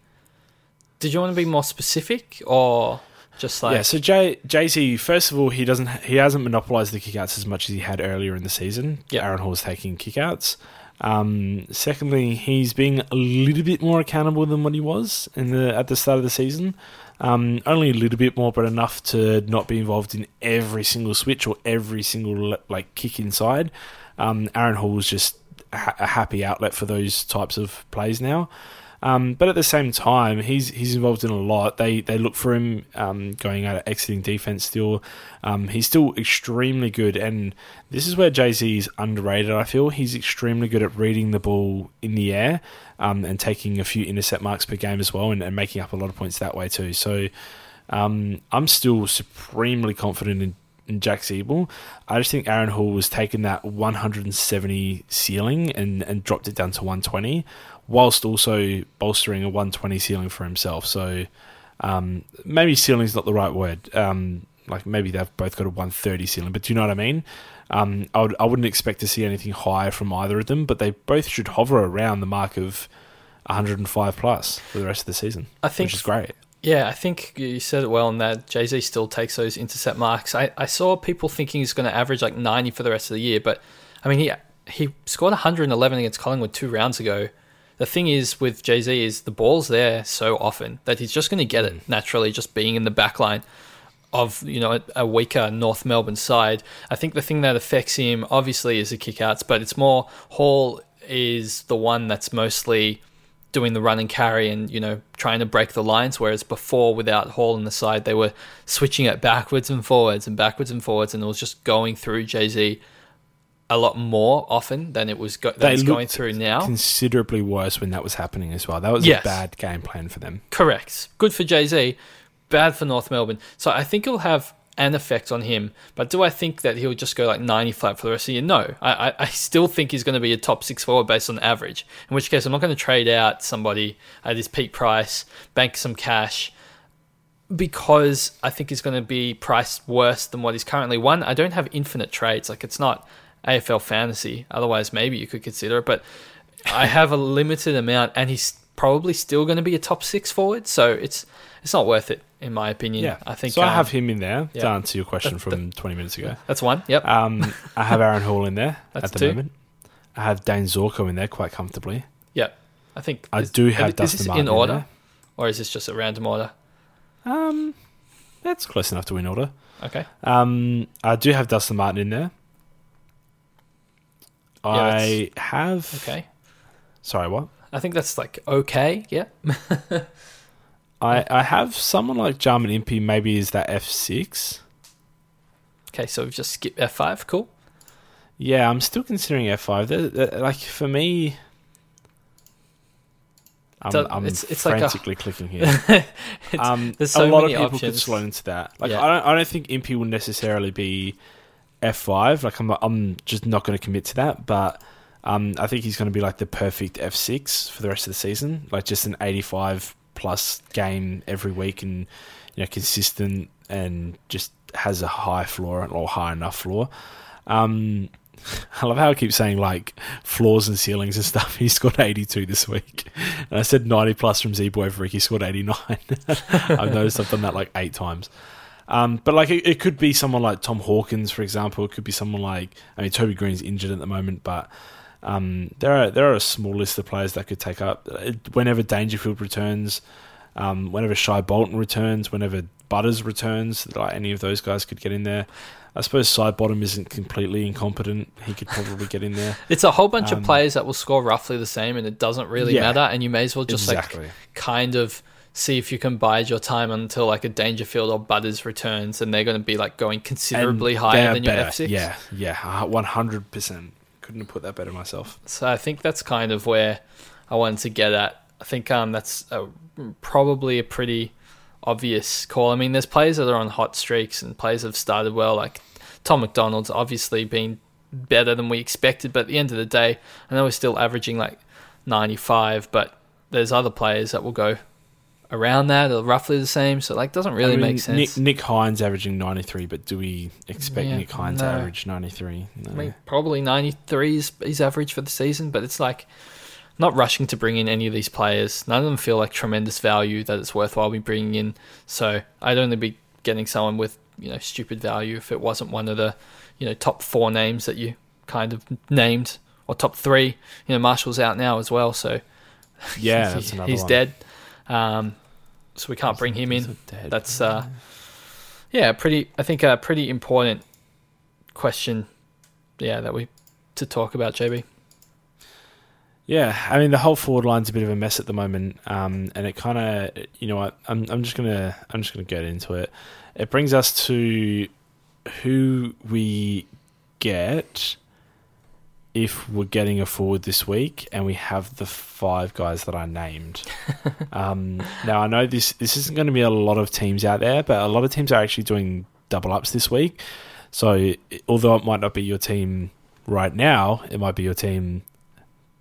[SPEAKER 2] Did you want to be more specific, or just like
[SPEAKER 1] yeah? So Jay Jay Z, first of all, he doesn't he hasn't monopolized the kickouts as much as he had earlier in the season.
[SPEAKER 2] Yeah,
[SPEAKER 1] Aaron Hall's taking kickouts. Um, secondly, he's being a little bit more accountable than what he was in the at the start of the season. Um, only a little bit more, but enough to not be involved in every single switch or every single like kick inside. Um, Aaron Hall is just a happy outlet for those types of plays now. Um, but at the same time, he's he's involved in a lot. They they look for him um, going out of exiting defense still. Um, he's still extremely good, and this is where Jay Z is underrated. I feel he's extremely good at reading the ball in the air um, and taking a few intercept marks per game as well, and, and making up a lot of points that way too. So um, I'm still supremely confident in Jack Ziebell. I just think Aaron Hall was taking that 170 ceiling and, and dropped it down to 120 whilst also bolstering a 120 ceiling for himself. So um, maybe ceiling is not the right word. Um, like maybe they've both got a 130 ceiling, but do you know what I mean? Um, I, would, I wouldn't expect to see anything higher from either of them, but they both should hover around the mark of 105 plus for the rest of the season. I think, which is great.
[SPEAKER 2] Yeah, I think you said it well in that Jay Z still takes those intercept marks. I, I saw people thinking he's going to average like 90 for the rest of the year, but I mean, he he scored 111 against Collingwood two rounds ago the thing is with Jay Z is the ball's there so often that he's just going to get it mm. naturally, just being in the back line of you know a, a, weaker North Melbourne side. I think the thing that affects him obviously is the kickouts, but it's more Hall is the one that's mostly doing the run and carry and you know trying to break the lines. Whereas before, without Hall on the side, they were switching it backwards and forwards and backwards and forwards, and it was just going through Jay Z a lot more often than it was go- than it's going through now.
[SPEAKER 1] Considerably worse when that was happening as well. That was
[SPEAKER 2] Yes.
[SPEAKER 1] a bad game plan for them.
[SPEAKER 2] Correct. Good for Jay Z, bad for North Melbourne. So I think it'll have an effect on him. But do I think that he'll just go like 90 flat for the rest of the year? No. I, I, I still think he's going to be a top six forward based on average. In which case, I'm not going to trade out somebody at his peak price, bank some cash. Because I think he's going to be priced worse than what he's currently won. I don't have infinite trades. Like it's not AFL fantasy. Otherwise, maybe you could consider it. But I have a limited amount, and he's probably still going to be a top six forward. So it's it's not worth it, in my opinion.
[SPEAKER 1] Yeah,
[SPEAKER 2] I think
[SPEAKER 1] so. I
[SPEAKER 2] um,
[SPEAKER 1] have him in there to answer your question
[SPEAKER 2] That-
[SPEAKER 1] from 20 minutes ago.
[SPEAKER 2] That's one. Yep.
[SPEAKER 1] Um, I have Aaron Hall in there
[SPEAKER 2] That's
[SPEAKER 1] at the
[SPEAKER 2] two.
[SPEAKER 1] moment. I have Dayne Zorko in there quite comfortably.
[SPEAKER 2] yep. I think
[SPEAKER 1] I do have
[SPEAKER 2] is
[SPEAKER 1] Dustin
[SPEAKER 2] this
[SPEAKER 1] Martin
[SPEAKER 2] in
[SPEAKER 1] in
[SPEAKER 2] order,
[SPEAKER 1] there.
[SPEAKER 2] or is this just a random order?
[SPEAKER 1] Um, that's close enough to win order.
[SPEAKER 2] Okay.
[SPEAKER 1] Um, I do have Dustin Martin in there. I have.
[SPEAKER 2] Okay.
[SPEAKER 1] Sorry, what?
[SPEAKER 2] I think that's like okay. Yeah.
[SPEAKER 1] I, I have someone like Jarman Impey, maybe is that F6.
[SPEAKER 2] Okay. So we've just skipped F five. Cool.
[SPEAKER 1] Yeah, I'm still considering F5. They're- they're- like, for me. I'm, I'm
[SPEAKER 2] it's- it's like a-
[SPEAKER 1] frantically clicking here. Um,
[SPEAKER 2] there's so
[SPEAKER 1] a lot
[SPEAKER 2] many
[SPEAKER 1] of people could slow into that. Like,
[SPEAKER 2] Yeah.
[SPEAKER 1] I don't, I don't think Impey will necessarily be F5. Like, I'm, I'm just not going to commit to that. But um, I think he's going to be like the perfect F6 for the rest of the season. Like, just an 85 plus game every week, and you know, consistent, and just has a high floor or high enough floor. Um, I love how I keep saying like floors and ceilings and stuff. He scored 82 this week. And I said 90 plus from Z Boy Rick. He scored 89. I've noticed I've done that like eight times. Um, but like it, it could be someone like Tom Hawkins, for example. It could be someone like I mean Toby Greene's injured at the moment, but um, there are there are a small list of players that could take up whenever Dangerfield returns, um, whenever Shai Bolton returns, whenever Butters returns. Like any of those guys could get in there. I suppose Sidebottom isn't completely incompetent. He could probably get in there.
[SPEAKER 2] It's a whole bunch
[SPEAKER 1] Um,
[SPEAKER 2] of players that will score roughly the same, and it doesn't really
[SPEAKER 1] Yeah.
[SPEAKER 2] matter. And you may as well just
[SPEAKER 1] Exactly.
[SPEAKER 2] like kind of see if you can bide your time until like a Dangerfield or Butters returns, and they're going to be like going considerably
[SPEAKER 1] And
[SPEAKER 2] higher than your
[SPEAKER 1] better.
[SPEAKER 2] F six.
[SPEAKER 1] Yeah, yeah, one hundred percent. Couldn't have put that better myself.
[SPEAKER 2] So I think that's kind of where I wanted to get at. I think um, that's a, probably a pretty obvious call. I mean, there's players that are on hot streaks and players have started well, like Tom McDonald's obviously been better than we expected, but at the end of the day, I know we're still averaging like 95, but there's other players that will go around that or roughly the same, so like doesn't really
[SPEAKER 1] I mean,
[SPEAKER 2] make sense.
[SPEAKER 1] Nick, Nick Hines averaging ninety three, but do we expect
[SPEAKER 2] Yeah,
[SPEAKER 1] Nick Hines
[SPEAKER 2] no.
[SPEAKER 1] to average ninety three? No.
[SPEAKER 2] I mean, probably 93 is his average for the season, but it's like not rushing to bring in any of these players. None of them feel like tremendous value that it's worthwhile me bringing in. So I'd only be getting someone with you know stupid value if it wasn't one of the you know top four names that you kind of named or top three. You know, Marshall's out now as well, so
[SPEAKER 1] yeah,
[SPEAKER 2] he-
[SPEAKER 1] that's another
[SPEAKER 2] he's dead. Um, so we can't bring him in. That's uh, yeah, pretty. I think a pretty important question. Yeah, that we to talk about, JB.
[SPEAKER 1] Yeah, I mean the whole forward line's a bit of a mess at the moment, um, and it kind of, you know what, I'm I'm just gonna I'm just gonna get into it. It brings us to who we get if we're getting a forward this week, and we have the five guys that I named. um, now I know this this isn't going to be a lot of teams out there, but a lot of teams are actually doing double ups this week. So although it might not be your team right now, it might be your team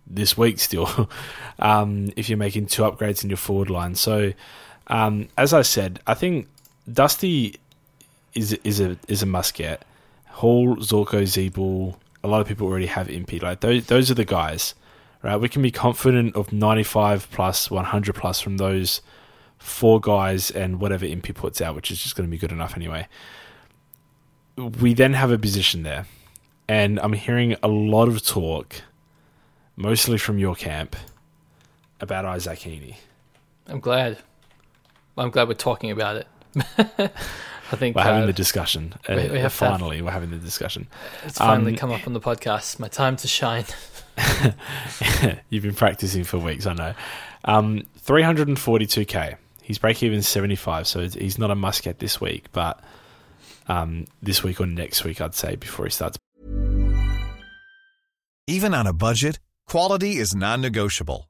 [SPEAKER 1] this week still. um, if you're making two upgrades in your forward line, so um, as I said, I think Dusty is is a is a must get. Hall, Zorko, Zeeble. A lot of people already have Impey. Like those, those are the guys, right? We can be confident of 95 plus, 100 plus from those four guys and whatever Impey puts out, which is just going to be good enough anyway. We then have a position there, and I'm hearing a lot of talk, mostly from your camp, about Isaac Heaney.
[SPEAKER 2] I'm glad. I'm glad we're talking about it. I think
[SPEAKER 1] We're having
[SPEAKER 2] uh,
[SPEAKER 1] the discussion.
[SPEAKER 2] we- we
[SPEAKER 1] Uh,
[SPEAKER 2] have to have-
[SPEAKER 1] finally, we're having the discussion.
[SPEAKER 2] it's finally
[SPEAKER 1] um,
[SPEAKER 2] come up on the podcast. My time to shine.
[SPEAKER 1] You've been practicing for weeks, I know. Um, 342k. He's break even 75, so he's not a must get this week, but um, this week or next week, I'd say, before he starts.
[SPEAKER 3] Even on a budget, quality is non negotiable.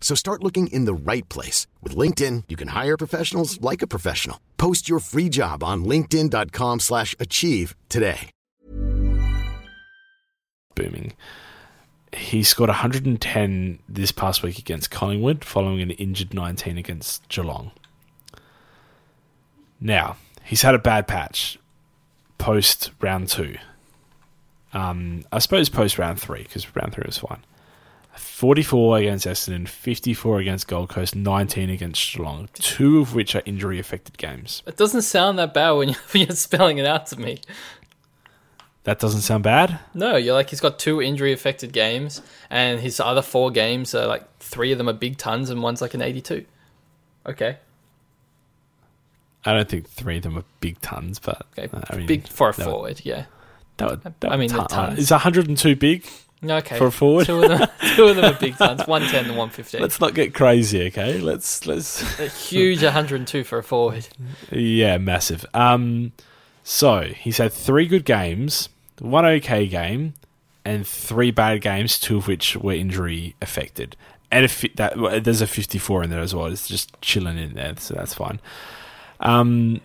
[SPEAKER 4] So start looking in the right place. With LinkedIn, you can hire professionals like a professional. Post your free job on linkedin.com slash achieve today.
[SPEAKER 1] Booming. He scored 110 this past week against Collingwood, following an injured 19 against Geelong. Now, he's had a bad patch post round two. Um, I suppose post round three, because round three was fine. 44 against Essendon, 54 against Gold Coast, 19 against Geelong, two of which are injury affected games.
[SPEAKER 2] It doesn't sound that bad when you're spelling it out to me.
[SPEAKER 1] That doesn't sound bad?
[SPEAKER 2] No, you're like, he's got two injury affected games, and his other four games are like, three of them are big tons, and one's like an 82. Okay.
[SPEAKER 1] I don't think three of them are big tons, but.
[SPEAKER 2] Okay.
[SPEAKER 1] Uh, I mean,
[SPEAKER 2] big for a forward,
[SPEAKER 1] would,
[SPEAKER 2] yeah.
[SPEAKER 1] That would, that
[SPEAKER 2] I mean,
[SPEAKER 1] ton-
[SPEAKER 2] tons.
[SPEAKER 1] Is 102 big?
[SPEAKER 2] Okay.
[SPEAKER 1] For a forward?
[SPEAKER 2] Two of them, two of them are big tons, 110 and 115.
[SPEAKER 1] Let's not get crazy, okay? Let's let's
[SPEAKER 2] a huge 102 for a forward.
[SPEAKER 1] Yeah, massive. Um so he's had three good games, one okay game, and three bad games, two of which were injury affected. And if that there's a 54 in there as well. It's just chilling in there, so that's fine. Um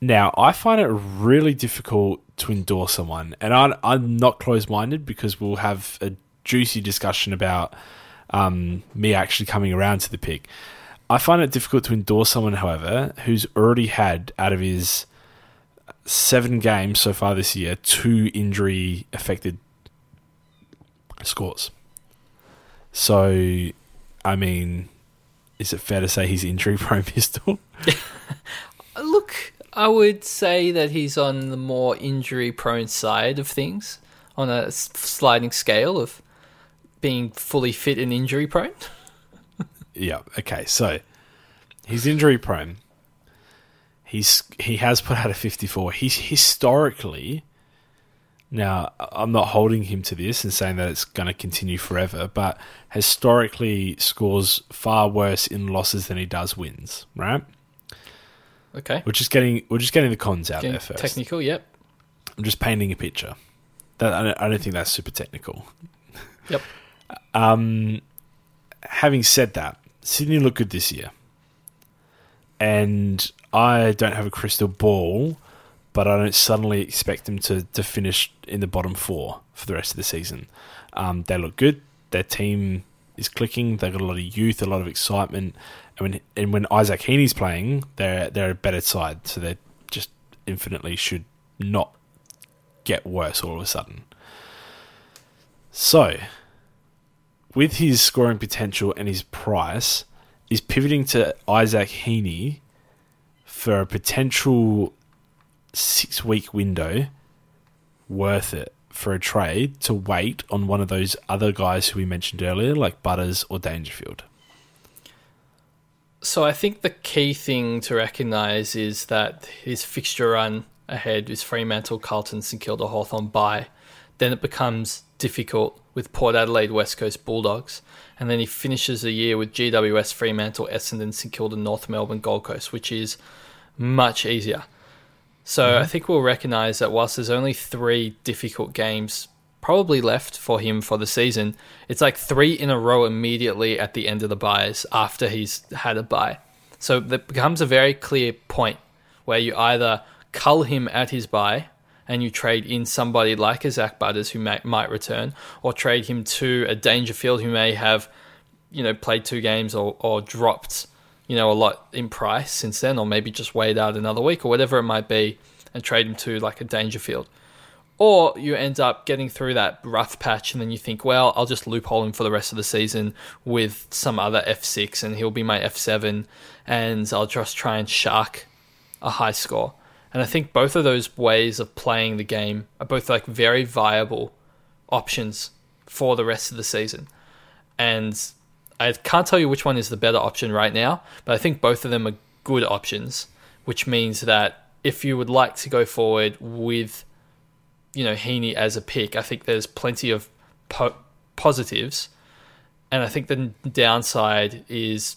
[SPEAKER 1] now, I find it really difficult to endorse someone, and I'm, I'm not closed minded because we'll have a juicy discussion about um, me actually coming around to the pick. I find it difficult to endorse someone, however, who's already had out of his seven games so far this year two injury affected scores. So, I mean, is it fair to say he's injury prone pistol?
[SPEAKER 2] Look, I would say that he's on the more injury prone side of things on a sliding scale of being fully fit and injury prone.
[SPEAKER 1] yeah, okay. So he's injury prone. He's he has put out a 54. He's historically now I'm not holding him to this and saying that it's going to continue forever, but historically scores far worse in losses than he does wins, right?
[SPEAKER 2] Okay.
[SPEAKER 1] We're just getting we're just getting the cons out
[SPEAKER 2] Getting
[SPEAKER 1] there first.
[SPEAKER 2] technical, yep.
[SPEAKER 1] I'm just painting a picture. That I don't, I don't think that's super technical.
[SPEAKER 2] Yep.
[SPEAKER 1] Um, having said that, Sydney look good this year, and I don't have a crystal ball, but I don't suddenly expect them to to finish in the bottom four for the rest of the season. Um, they look good. Their team is clicking. They've got a lot of youth, a lot of excitement, and when and when Isaac Heaney's playing, they're they're a better side. So they just infinitely should not get worse all of a sudden. So, with his scoring potential and his price, is pivoting to Isaac Heaney for a potential six week window worth it for a trade to wait on one of those other guys who we mentioned earlier, like Butters or Dangerfield?
[SPEAKER 2] So I think the key thing to recognise is that his fixture run ahead is Fremantle, Carlton, St Kilda, Hawthorn by. Then it becomes difficult with Port Adelaide, West Coast Bulldogs, and then he finishes the year with GWS, Fremantle, Essendon, St Kilda, North Melbourne, Gold Coast, which is much easier. So mm-hmm. I think we'll recognise that whilst there's only three difficult games probably left for him for the season, it's like three in a row immediately at the end of the buys after he's had a buy. So that becomes a very clear point where you either cull him at his buy and you trade in somebody like a Zak Butters who may, might return, or trade him to a Dangerfield who may have, you know, played two games or, or dropped, you know, a lot in price since then, or maybe just wait out another week or whatever it might be, and trade him to like a Dangerfield. Or you end up getting through that rough patch and then you think, well, I'll just loophole him for the rest of the season with some other F6 and he'll be my F7 and I'll just try and shark a high score. And I think both of those ways of playing the game are both like very viable options for the rest of the season. And I can't tell you which one is the better option right now, but I think both of them are good options, which means that if you would like to go forward with you know Heaney as a pick. I think there's plenty of po- positives, and I think the downside is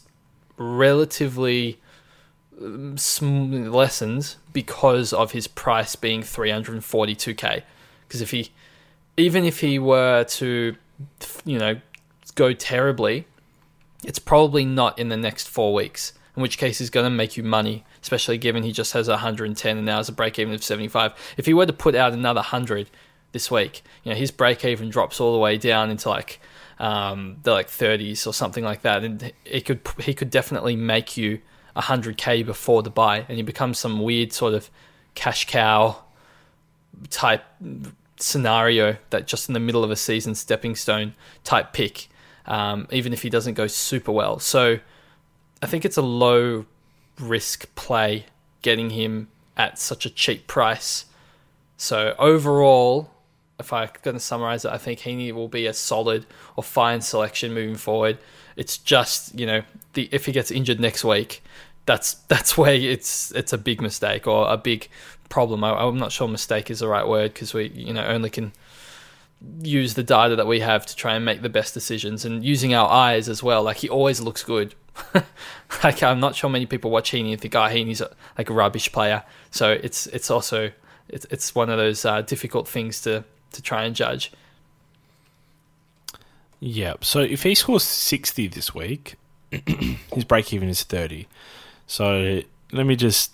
[SPEAKER 2] relatively um, sm- lessened because of his price being 342k. Because if he, even if he were to, you know, go terribly, it's probably not in the next four weeks. In which case, he's going to make you money especially given he just has 110 and now has a break even of 75. If he were to put out another 100 this week, you know, his break even drops all the way down into like um, the like 30s or something like that, and it could he could definitely make you 100k before the buy, and he becomes some weird sort of cash cow type scenario that just in the middle of a season stepping stone type pick, um, even if he doesn't go super well. So I think it's a low risk play getting him at such a cheap price. So overall, if I'm going to summarize it, I think Heaney will be a solid or fine selection moving forward. It's just you know the if he gets injured next week, that's that's where it's it's a big mistake or a big problem. I, am not sure mistake is the right word because we you know only can use the data that we have to try and make the best decisions and using our eyes as well. Like he always looks good like I'm not sure many people watch Heaney and think, oh, Heaney's a, like a rubbish player. So it's it's also it's it's one of those uh, difficult things to to try and judge.
[SPEAKER 1] Yeah. So if he scores 60 this week, his break even is 30. So let me just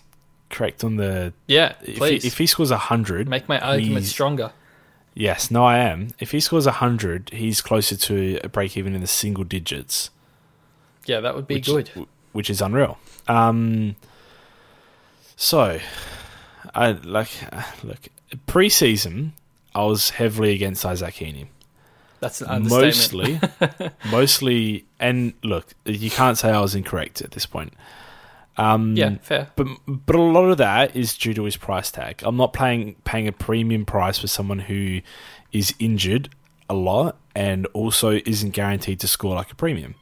[SPEAKER 1] correct on the
[SPEAKER 2] yeah.
[SPEAKER 1] If
[SPEAKER 2] please.
[SPEAKER 1] he, if he scores 100,
[SPEAKER 2] make my argument stronger.
[SPEAKER 1] Yes, no, I am. If he scores 100, he's closer to a break even in the single digits.
[SPEAKER 2] Yeah, that would be
[SPEAKER 1] which,
[SPEAKER 2] good.
[SPEAKER 1] Which is unreal. Um, so, I like look preseason. I was heavily against Isaac Heaney.
[SPEAKER 2] That's an mostly,
[SPEAKER 1] mostly, and look, you can't say I was incorrect at this point. Um,
[SPEAKER 2] yeah, fair.
[SPEAKER 1] But but a lot of that is due to his price tag. I'm not paying paying a premium price for someone who is injured a lot and also isn't guaranteed to score like a premium.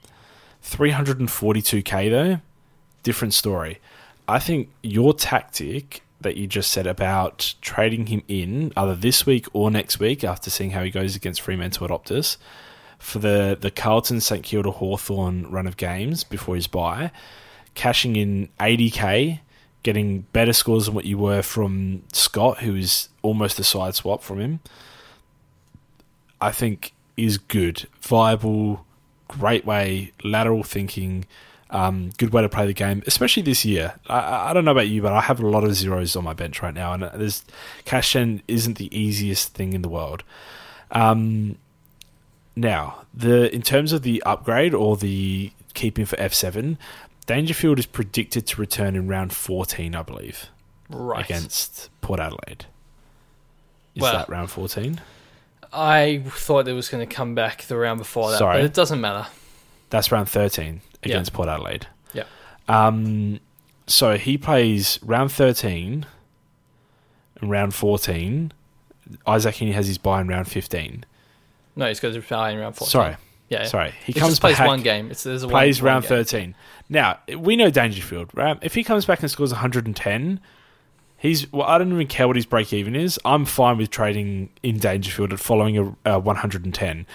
[SPEAKER 1] 342k though, different story. I think your tactic that you just said about trading him in either this week or next week after seeing how he goes against Fremantle at Optus for the, the Carlton St Kilda Hawthorn run of games before his buy, cashing in 80k, getting better scores than what you were from Scott, who is almost a side swap from him, I think is good, viable great way, lateral thinking, um, good way to play the game, especially this year. I, I, don't know about you, but I have a lot of zeros on my bench right now, and there's cash in isn't the easiest thing in the world. Um, now, the in terms of the upgrade or the keeping for F seven, Dangerfield is predicted to return in round fourteen, I believe,
[SPEAKER 2] right
[SPEAKER 1] against Port Adelaide. Is
[SPEAKER 2] well,
[SPEAKER 1] that round fourteen?
[SPEAKER 2] I thought it was going to come back the round before that,
[SPEAKER 1] Sorry.
[SPEAKER 2] but it doesn't matter.
[SPEAKER 1] That's round 13 against. Port Adelaide.
[SPEAKER 2] Yeah.
[SPEAKER 1] Um, so he plays round 13 and round 14. Isaac Heaney has his buy in round 15.
[SPEAKER 2] No, he's got to play in round four.
[SPEAKER 1] Sorry.
[SPEAKER 2] yeah.
[SPEAKER 1] Sorry. He
[SPEAKER 2] He
[SPEAKER 1] comes
[SPEAKER 2] just plays
[SPEAKER 1] back,
[SPEAKER 2] one game. It's there's a
[SPEAKER 1] plays
[SPEAKER 2] one,
[SPEAKER 1] round
[SPEAKER 2] one
[SPEAKER 1] 13. Now, we know Dangerfield, right? If he comes back and scores 110, he's well, I don't even care what his break even is. I'm fine with trading in Dangerfield at following a, a 110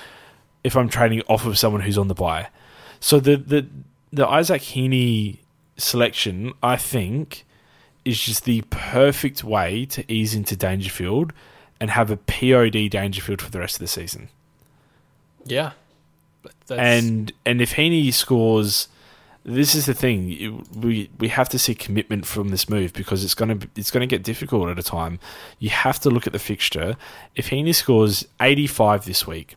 [SPEAKER 1] if I'm trading off of someone who's on the buy. So the the the Isaac Heaney selection, I think, is just the perfect way to ease into Dangerfield and have a POD Dangerfield for the rest of the season.
[SPEAKER 2] Yeah, that's,
[SPEAKER 1] And and if Heaney scores this is the thing. We we have to see commitment from this move because it's gonna it's gonna get difficult at a time. You have to look at the fixture. If Heaney scores eighty five this week,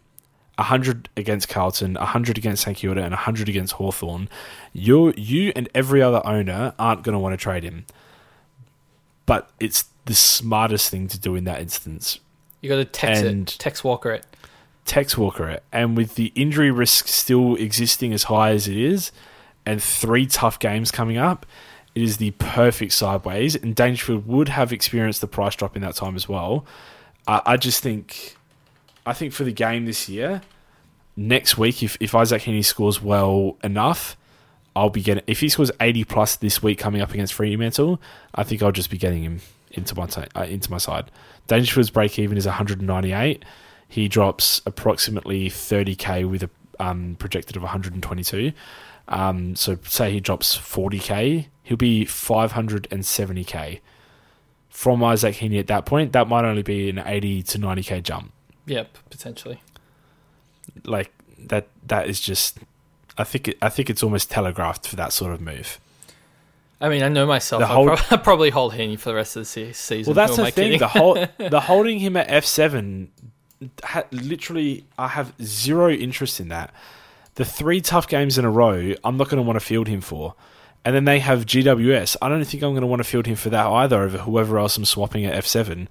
[SPEAKER 1] hundred against Carlton, hundred against St Kilda, and hundred against Hawthorn, you you and every other owner aren't going to want to trade him. But it's the smartest thing to do in that instance.
[SPEAKER 2] You got to text
[SPEAKER 1] And-
[SPEAKER 2] it, Tex Walker it.
[SPEAKER 1] Tex Walker it. And with the injury risk still existing as high as it is, and three tough games coming up, it is the perfect sideways. And Dangerfield would have experienced the price drop in that time as well. I, just think, I think for the game this year, next week, if, if Isaac Heaney scores well enough, I'll be getting. If he scores eighty plus this week coming up against Fremantle, I think I'll just be getting him into my uh, into my side. Dangerfield's break even is one hundred and ninety eight. He drops approximately thirty k with a um, projected of one hundred and twenty two. Um, so say he drops forty k, he'll be five hundred and seventy k. From Isaac Heaney at that point, that might only be an eighty to ninety k jump.
[SPEAKER 2] Yep, potentially.
[SPEAKER 1] Like that. That is just. I think. It, I think it's almost telegraphed for that sort of move.
[SPEAKER 2] I mean, I know myself.
[SPEAKER 1] The whole-
[SPEAKER 2] prob- I'll probably hold Heaney for the rest of the se- season.
[SPEAKER 1] Well, that's the thing. the whole the holding him at F seven, ha- literally, I have zero interest in that. The three tough games in a row, I'm not going to want to field him for. And then they have GWS. I don't think I'm going to want to field him for that either over whoever else I'm swapping at F7.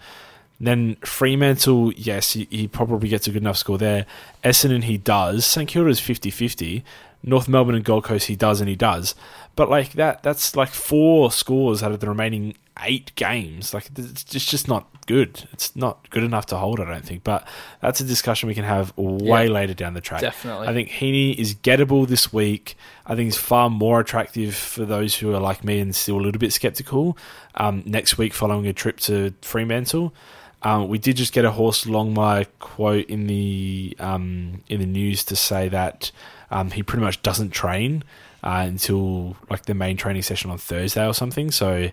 [SPEAKER 1] Then Fremantle, yes, he, he probably gets a good enough score there. Essendon, he does. St Kilda is 50 50. North Melbourne and Gold Coast, he does and he does. But like that, that's like four scores out of the remaining eight games. Like it's just, just not good. It's not good enough to hold, I don't think. But that's a discussion we can have way
[SPEAKER 2] Yeah,
[SPEAKER 1] later down the track.
[SPEAKER 2] definitely.
[SPEAKER 1] I think Heaney is gettable this week. I think he's far more attractive for those who are like me and still a little bit skeptical. Um, next week, following a trip to Fremantle, um, we did just get a Horse Longmire quote in the um, in the news to say that um, he pretty much doesn't train uh, until like the main training session on Thursday or something. So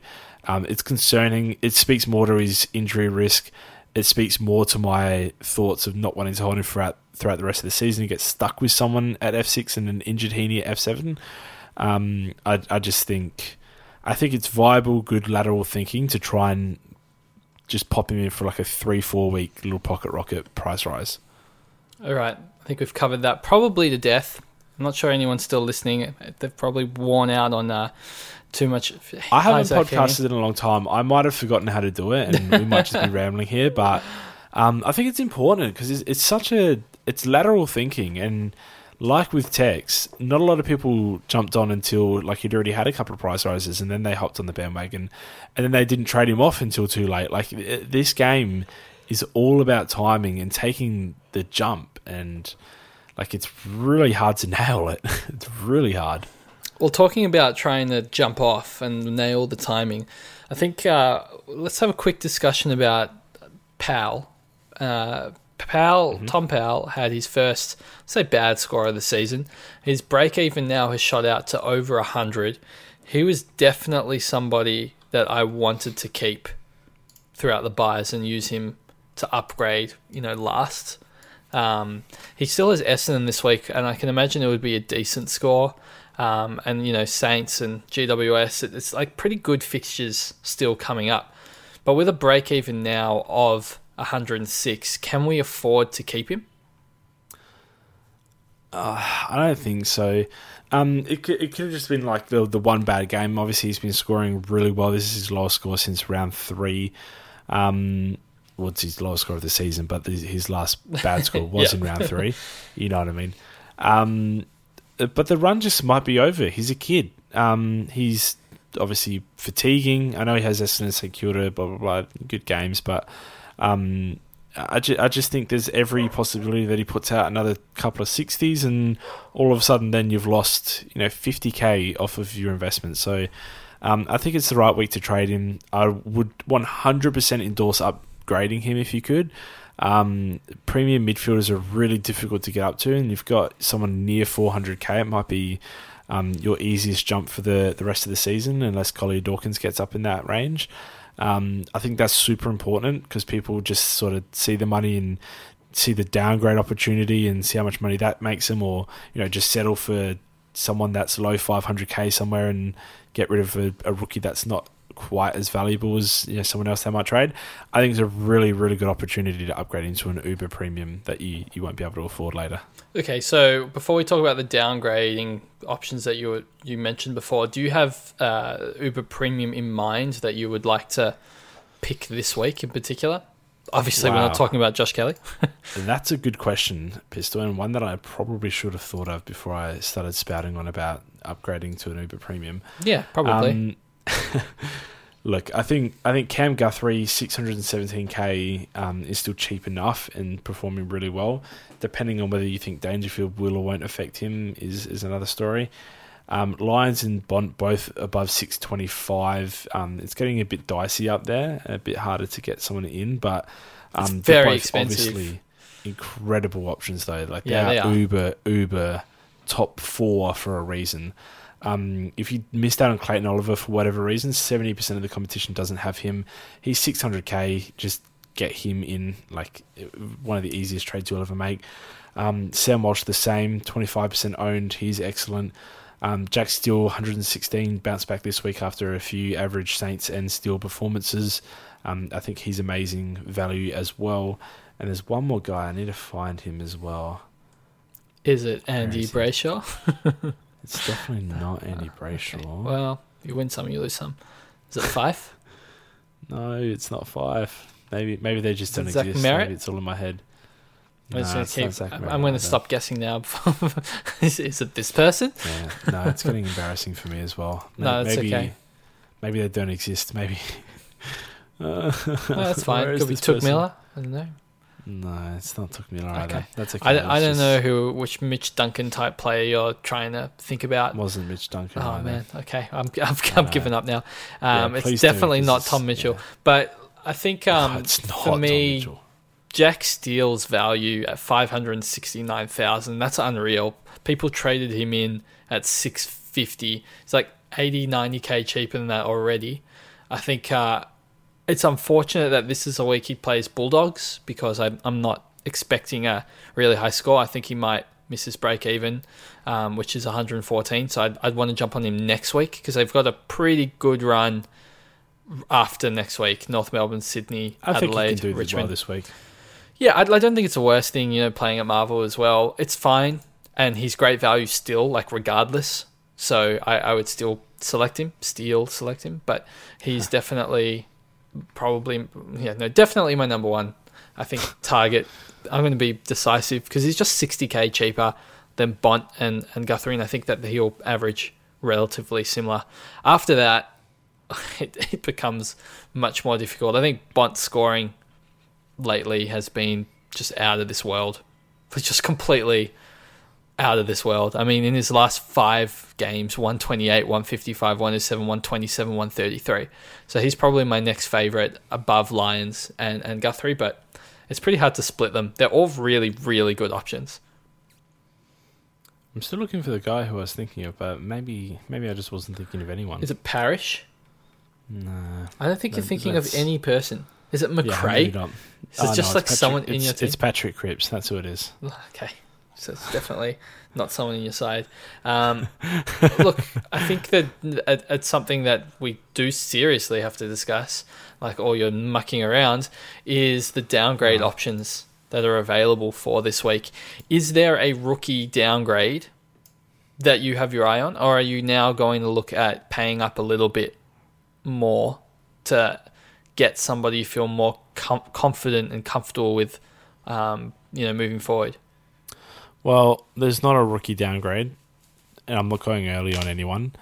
[SPEAKER 1] um, it's concerning. It speaks more to his injury risk. It speaks more to my thoughts of not wanting to hold him throughout throughout the rest of the season. He gets stuck with someone at F six and an injured Heaney at F seven. Um, I I just think I think it's viable, good lateral thinking to try and just pop him in for like a three four week little pocket rocket price rise.
[SPEAKER 2] All right, I think we've covered that probably to death. I'm not sure anyone's still listening. They've probably worn out on uh, too much.
[SPEAKER 1] I haven't
[SPEAKER 2] Isaac
[SPEAKER 1] podcasted in a long time. I might have forgotten how to do it, and we might just be rambling here. But um, I think it's important because it's, it's such a it's lateral thinking, and like with Tex, not a lot of people jumped on until like he'd already had a couple of price rises, and then they hopped on the bandwagon, and then they didn't trade him off until too late. Like this game is all about timing and taking the jump, and like it's really hard to nail it. it's really hard.
[SPEAKER 2] Well, talking about trying to jump off and nail the timing, I think uh, let's have a quick discussion about Powell. Uh, Powell, Tom Powell had his first, say, bad score of the season. His break even now has shot out to over 100. He was definitely somebody that I wanted to keep throughout the buys and use him to upgrade, you know, last. Um, he still has Essendon this week, and I can imagine it would be a decent score. Um, and you know, Saints and GWS, it- it's like pretty good fixtures still coming up. But with a break even now of 106, can we afford to keep him?
[SPEAKER 1] I don't think so. Um, it could, it could have just been like the the one bad game. Obviously, he's been scoring really well. This is his lowest score since round three. Um, it's his lowest score of the season, but the, his last bad score was
[SPEAKER 2] Yeah.
[SPEAKER 1] in round three. You know what I mean? Um, but the run just might be over. He's a kid. Um, he's obviously fatiguing. I know he has Essendon, St Kilda, blah blah blah, good games, but um, I, ju- I just think there's every possibility that he puts out another couple of 60s and all of a sudden then you've lost you know 50k off of your investment so um, I think it's the right week to trade him I would 100% endorse upgrading him if you could. Um, premium midfielders are really difficult to get up to and you've got someone near 400k it might be um, your easiest jump for the, the rest of the season unless Collier Dawkins gets up in that range. Um, I think that's super important because people just sort of see the money and see the downgrade opportunity and see how much money that makes them, or you know just settle for someone that's low 500k somewhere and get rid of a, a rookie that's not quite as valuable as you know, someone else they might trade, I think it's a really, really good opportunity to upgrade into an Uber premium that you, you won't be able to afford later.
[SPEAKER 2] Okay, so before we talk about the downgrading options that you you mentioned before, do you have uh, Uber Premium in mind that you would like to pick this week in particular? Obviously, we're not talking about Josh Kelly.
[SPEAKER 1] That's a good question, Pistol, and one that I probably should have thought of before I started spouting on about upgrading to an Uber premium.
[SPEAKER 2] yeah, probably.
[SPEAKER 1] Um, look, I think I think Cam Guthrie, six hundred and seventeen k, um, is still cheap enough and performing really well. Depending on whether you think Dangerfield will or won't affect him is is another story. Um, Lions and Bont both above six twenty five. Um, it's getting a bit dicey up there, a bit harder to get someone in, but um,
[SPEAKER 2] It's
[SPEAKER 1] they're
[SPEAKER 2] very
[SPEAKER 1] both
[SPEAKER 2] expensive.
[SPEAKER 1] Obviously, incredible options though. Like
[SPEAKER 2] Yeah,
[SPEAKER 1] they are. uber uber top four for a reason. Um, if you missed out on Clayton Oliver for whatever reason, seventy percent of the competition doesn't have him. He's six hundred k. Just get him in, like one of the easiest trades you'll ever make. Um, Sam Walsh the same, twenty five percent owned. He's excellent. Um, Jack Steele, 116, bounced back this week after a few average Saints and Steele performances. Um, I think he's amazing value as well. And there's one more guy, I need to find him as well.
[SPEAKER 2] Is it Andy Brayshaw?
[SPEAKER 1] It's definitely not Andy Brayshaw.
[SPEAKER 2] Okay, Well, you win some, you lose some. Is it five?
[SPEAKER 1] No, it's not five. Maybe maybe they just don't
[SPEAKER 2] Zach
[SPEAKER 1] exist.
[SPEAKER 2] Merrett?
[SPEAKER 1] Maybe it's all in my head.
[SPEAKER 2] I'm
[SPEAKER 1] Nah,
[SPEAKER 2] gonna keep- I'm, going to stop guessing now. is, is it this person?
[SPEAKER 1] Yeah, no, it's getting embarrassing for me as well.
[SPEAKER 2] No, that's
[SPEAKER 1] maybe,
[SPEAKER 2] okay.
[SPEAKER 1] Maybe they don't exist. Maybe. Uh,
[SPEAKER 2] No, that's fine. Could be Touk
[SPEAKER 1] person?
[SPEAKER 2] Miller. I don't know.
[SPEAKER 1] No, it's not Touk Miller
[SPEAKER 2] Okay.
[SPEAKER 1] either. That's okay.
[SPEAKER 2] I, I don't
[SPEAKER 1] just-
[SPEAKER 2] know who which Mitch Duncan type player you're trying to think about.
[SPEAKER 1] Wasn't Mitch Duncan?
[SPEAKER 2] Oh
[SPEAKER 1] either.
[SPEAKER 2] man, okay, I'm I'm, I'm giving up now.
[SPEAKER 1] Yeah,
[SPEAKER 2] Um,
[SPEAKER 1] please
[SPEAKER 2] it's
[SPEAKER 1] do,
[SPEAKER 2] not Tom Mitchell,
[SPEAKER 1] yeah.
[SPEAKER 2] but I think um,
[SPEAKER 1] it's not
[SPEAKER 2] for me, Jack Steele's value at five hundred sixty nine thousand. That's unreal. People traded him in at six fifty. It's like 80, 90 k cheaper than that already. I think uh, it's unfortunate that this is a week he plays Bulldogs because I'm I'm not expecting a really high score. I think he might miss his break even, um, which is 114. So I'd, I'd want to jump on him next week because they've got a pretty good run after next week. North Melbourne, Sydney,
[SPEAKER 1] I
[SPEAKER 2] Adelaide,
[SPEAKER 1] he can do this well
[SPEAKER 2] Richmond.
[SPEAKER 1] this week.
[SPEAKER 2] Yeah, I, I don't think it's the worst thing, you know, playing at Marvel as well. It's fine, and he's great value still, like regardless. So I, I would still select him, still select him, but he's definitely, probably, yeah, no, definitely my number one. I think target. I'm going to be decisive because he's just 60k cheaper than Bont and and Guthrie, and I think that he'll average relatively similar. After that, it, it becomes much more difficult. I think Bont scoring lately has been just out of this world. It's just completely out of this world. I mean, in his last five games, 128, 155, 107, 127, 133. So he's probably my next favourite above Lions and, and Guthrie, but it's pretty hard to split them. They're all really, really good options.
[SPEAKER 1] I'm still looking for the guy who I was thinking of, but maybe maybe I just wasn't thinking of anyone.
[SPEAKER 2] Is it Parish?
[SPEAKER 1] Nah.
[SPEAKER 2] I don't think you're thinking of any person. Is it
[SPEAKER 1] Yeah,
[SPEAKER 2] Macrae?
[SPEAKER 1] not.
[SPEAKER 2] Is it
[SPEAKER 1] Oh,
[SPEAKER 2] just
[SPEAKER 1] no,
[SPEAKER 2] like
[SPEAKER 1] it's
[SPEAKER 2] someone
[SPEAKER 1] Patrick-
[SPEAKER 2] in your team?
[SPEAKER 1] It's Patrick Cripps. That's who it is.
[SPEAKER 2] Ah, okay. So it's definitely not someone in your side. Um, look, I think that it's something that we do seriously have to discuss, like all your mucking around, is the downgrade options that are available for this week. Is there a rookie downgrade that you have your eye on, or are you now going to look at paying up a little bit more to get somebody you feel more com- confident and comfortable with, um, you know, moving forward?
[SPEAKER 1] Well, there's not a rookie downgrade, and I'm not going early on anyone.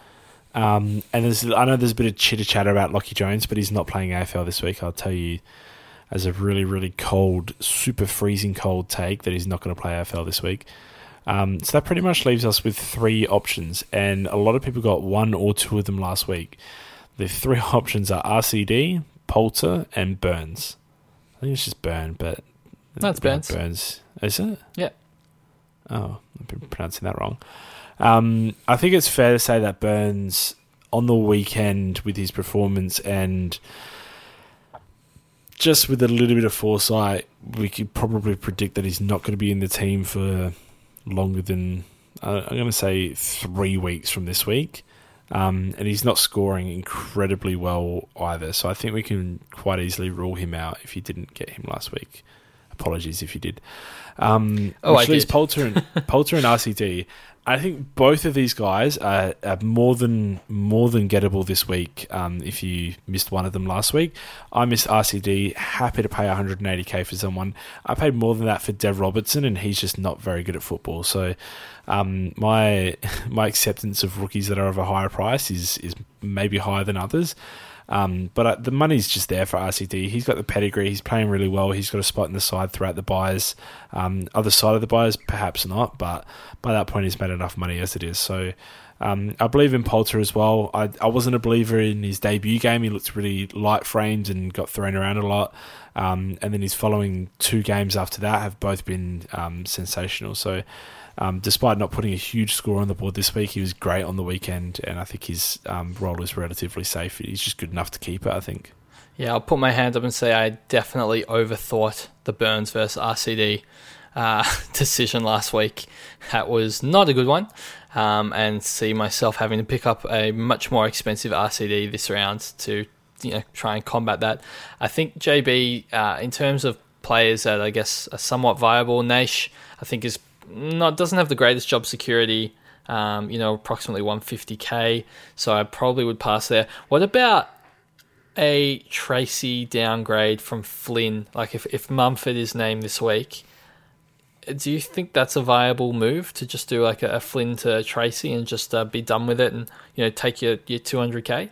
[SPEAKER 1] Um, and there's, I know there's a bit of chitter chatter about Lachie Jones, but he's not playing AFL this week. I'll tell you, as a really, really cold, super freezing cold take, that he's not going to play AFL this week. Um, so that pretty much leaves us with three options, and a lot of people got one or two of them last week. The three options are RCD, Poulter, and Burns. I think it's just Burn, but
[SPEAKER 2] That's Burns.
[SPEAKER 1] Burns, is it?
[SPEAKER 2] Yeah.
[SPEAKER 1] Oh, I've been pronouncing that wrong. Um, I think it's fair to say that Burns on the weekend with his performance and just with a little bit of foresight, we could probably predict that he's not going to be in the team for longer than uh, I'm going to say three weeks from this week. Um, and he's not scoring incredibly well either. So I think we can quite easily rule him out if you didn't get him last week. Apologies if you did. Um,
[SPEAKER 2] Oh,
[SPEAKER 1] which
[SPEAKER 2] I
[SPEAKER 1] leaves
[SPEAKER 2] did.
[SPEAKER 1] Poulter and Poulter and RCD. I think both of these guys are, are more than more than gettable this week. Um, if you missed one of them last week, I missed RCD. Happy to pay 180k for someone. I paid more than that for Dev Robertson, and he's just not very good at football. So um, my my acceptance of rookies that are of a higher price is is maybe higher than others. Um, but uh, the money's just there for RCD. He's got the pedigree. He's playing really well. He's got a spot in the side throughout the buys. Um, other side of the buys, perhaps not. But by that point, he's made enough money as it is. So um, I believe in Poulter as well. I, I wasn't a believer in his debut game. He looked really light framed and got thrown around a lot. Um, and then his following two games after that have both been um, sensational. So um, despite not putting a huge score on the board this week, he was great on the weekend, and I think his um, role is relatively safe. He's just good enough to keep it, I think.
[SPEAKER 2] Yeah, I'll put my hand up and say I definitely overthought the Burns versus RCD uh, decision last week. That was not a good one, um, and see myself having to pick up a much more expensive RCD this round to you know try and combat that. I think JB, uh, in terms of players that I guess are somewhat viable, Nash I think is not doesn't have the greatest job security. Um, you know, approximately 150k. So I probably would pass there. What about a Tracy downgrade from Flynn? Like if, if Mumford is named this week, do you think that's a viable move to just do like a, a Flynn to Tracy and just uh, be done with it and you know take your your 200k?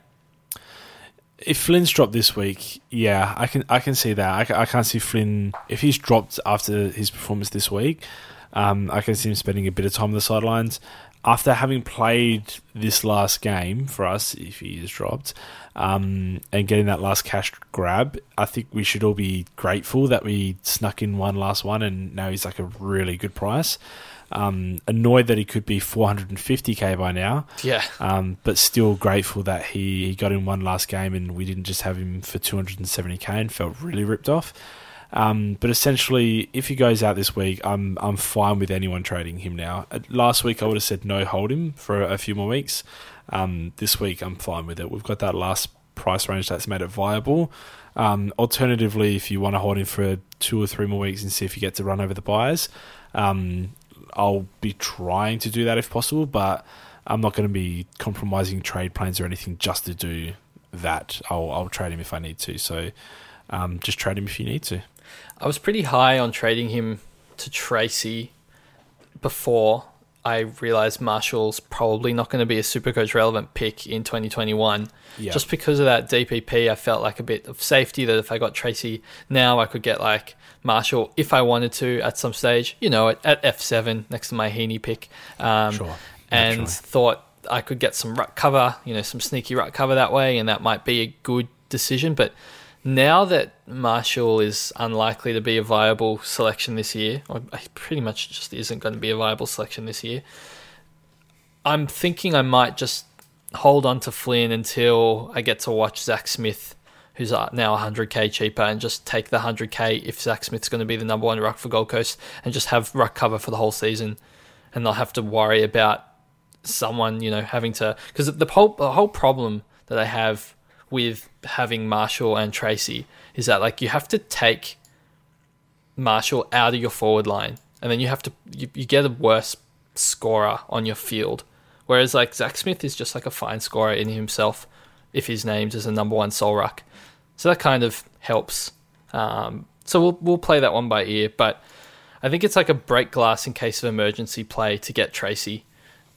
[SPEAKER 1] If Flynn's dropped this week, yeah, I can I can see that. I, I can't see Flynn if he's dropped after his performance this week. Um, I can see him spending a bit of time on the sidelines after having played this last game for us. If he is dropped um, and getting that last cash grab, I think we should all be grateful that we snuck in one last one, and now he's like a really good price. Um, annoyed that he could be 450k by now.
[SPEAKER 2] Yeah.
[SPEAKER 1] Um, but still grateful that he, he got in one last game and we didn't just have him for 270k and felt really ripped off. Um, but essentially, if he goes out this week, I'm I'm fine with anyone trading him now. Uh, Last week I would have said no, hold him for a few more weeks. Um, this week I'm fine with it. We've got that last price range that's made it viable. Um, alternatively, if you want to hold him for two or three more weeks and see if you get to run over the buyers, um, I'll be trying to do that if possible, but I'm not going to be compromising trade plans or anything just to do that. I'll, I'll trade him if I need to. So um, just trade him if you need to.
[SPEAKER 2] I was pretty high on trading him to Tracy before I realized Marshall's probably not going to be a super coach relevant pick in 2021.
[SPEAKER 1] Yeah.
[SPEAKER 2] Just because of that DPP, I felt like a bit of safety that if I got Tracy now, I could get like Marshall if I wanted to at some stage, you know, at, at F7 next to my Heaney pick. Um,
[SPEAKER 1] Sure,
[SPEAKER 2] And
[SPEAKER 1] naturally.
[SPEAKER 2] thought I could get some ruck cover, you know, some sneaky ruck cover that way, and that might be a good decision. But now that Marshall is unlikely to be a viable selection this year, or pretty much just isn't going to be a viable selection this year, I'm thinking I might just hold on to Flynn until I get to watch Zach Smith, who's uh, now 100k cheaper, and just take the 100k if Zach Smith's going to be the number one ruck for Gold Coast, and just have ruck cover for the whole season, and they'll have to worry about someone, you know, having to because the whole the whole problem that I have with having Marshall and Tracy is that like you have to take Marshall out of your forward line, and then you have to you, you get a worse scorer on your field. Whereas like Zach Smith is just like a fine scorer in himself if he's named as a number one soul ruck. So that kind of helps. Um, so we'll we'll play that one by ear, but I think it's like a break glass in case of emergency play to get Tracy.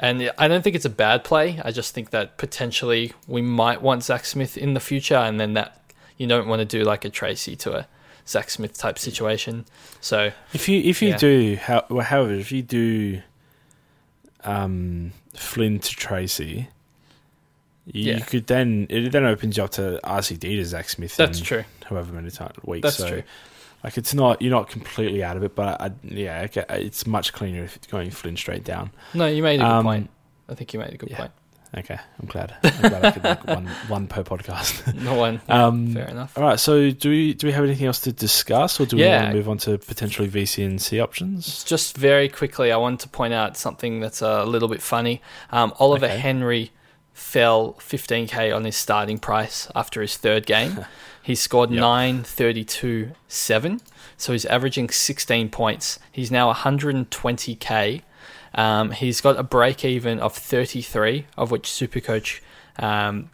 [SPEAKER 2] And I don't think it's a bad play. I just think that potentially we might want Zach Smith in the future, and then that you don't want to do like a Tracy to a Zach Smith type situation. So
[SPEAKER 1] If you if you
[SPEAKER 2] Yeah.
[SPEAKER 1] do, how, well, however, if you do um, Flynn to Tracy, you,
[SPEAKER 2] Yeah.
[SPEAKER 1] you could then it then opens you up to RCD to Zach Smith.
[SPEAKER 2] That's true.
[SPEAKER 1] However many times weeks.
[SPEAKER 2] That's
[SPEAKER 1] so,
[SPEAKER 2] true.
[SPEAKER 1] Like it's not you're not completely out of it, but I, yeah, it's much cleaner if going Flynn straight down.
[SPEAKER 2] No, you made a good
[SPEAKER 1] Um,
[SPEAKER 2] point. I think you made a good
[SPEAKER 1] yeah.
[SPEAKER 2] point.
[SPEAKER 1] Okay, I'm glad. I'm glad I could make one one per podcast.
[SPEAKER 2] No one.
[SPEAKER 1] Um,
[SPEAKER 2] fair enough.
[SPEAKER 1] All right. So do we do we have anything else to discuss, or do we
[SPEAKER 2] Yeah.
[SPEAKER 1] want to move on to potentially VC and C options?
[SPEAKER 2] Just very quickly, I wanted to point out something that's a little bit funny. Um, Oliver
[SPEAKER 1] Okay.
[SPEAKER 2] Henry fell 15k on his starting price after his third game. he scored
[SPEAKER 1] Yep.
[SPEAKER 2] 932 7, so he's averaging 16 points. He's now 120k. Um, he's got a break even of 33, of which Supercoach um,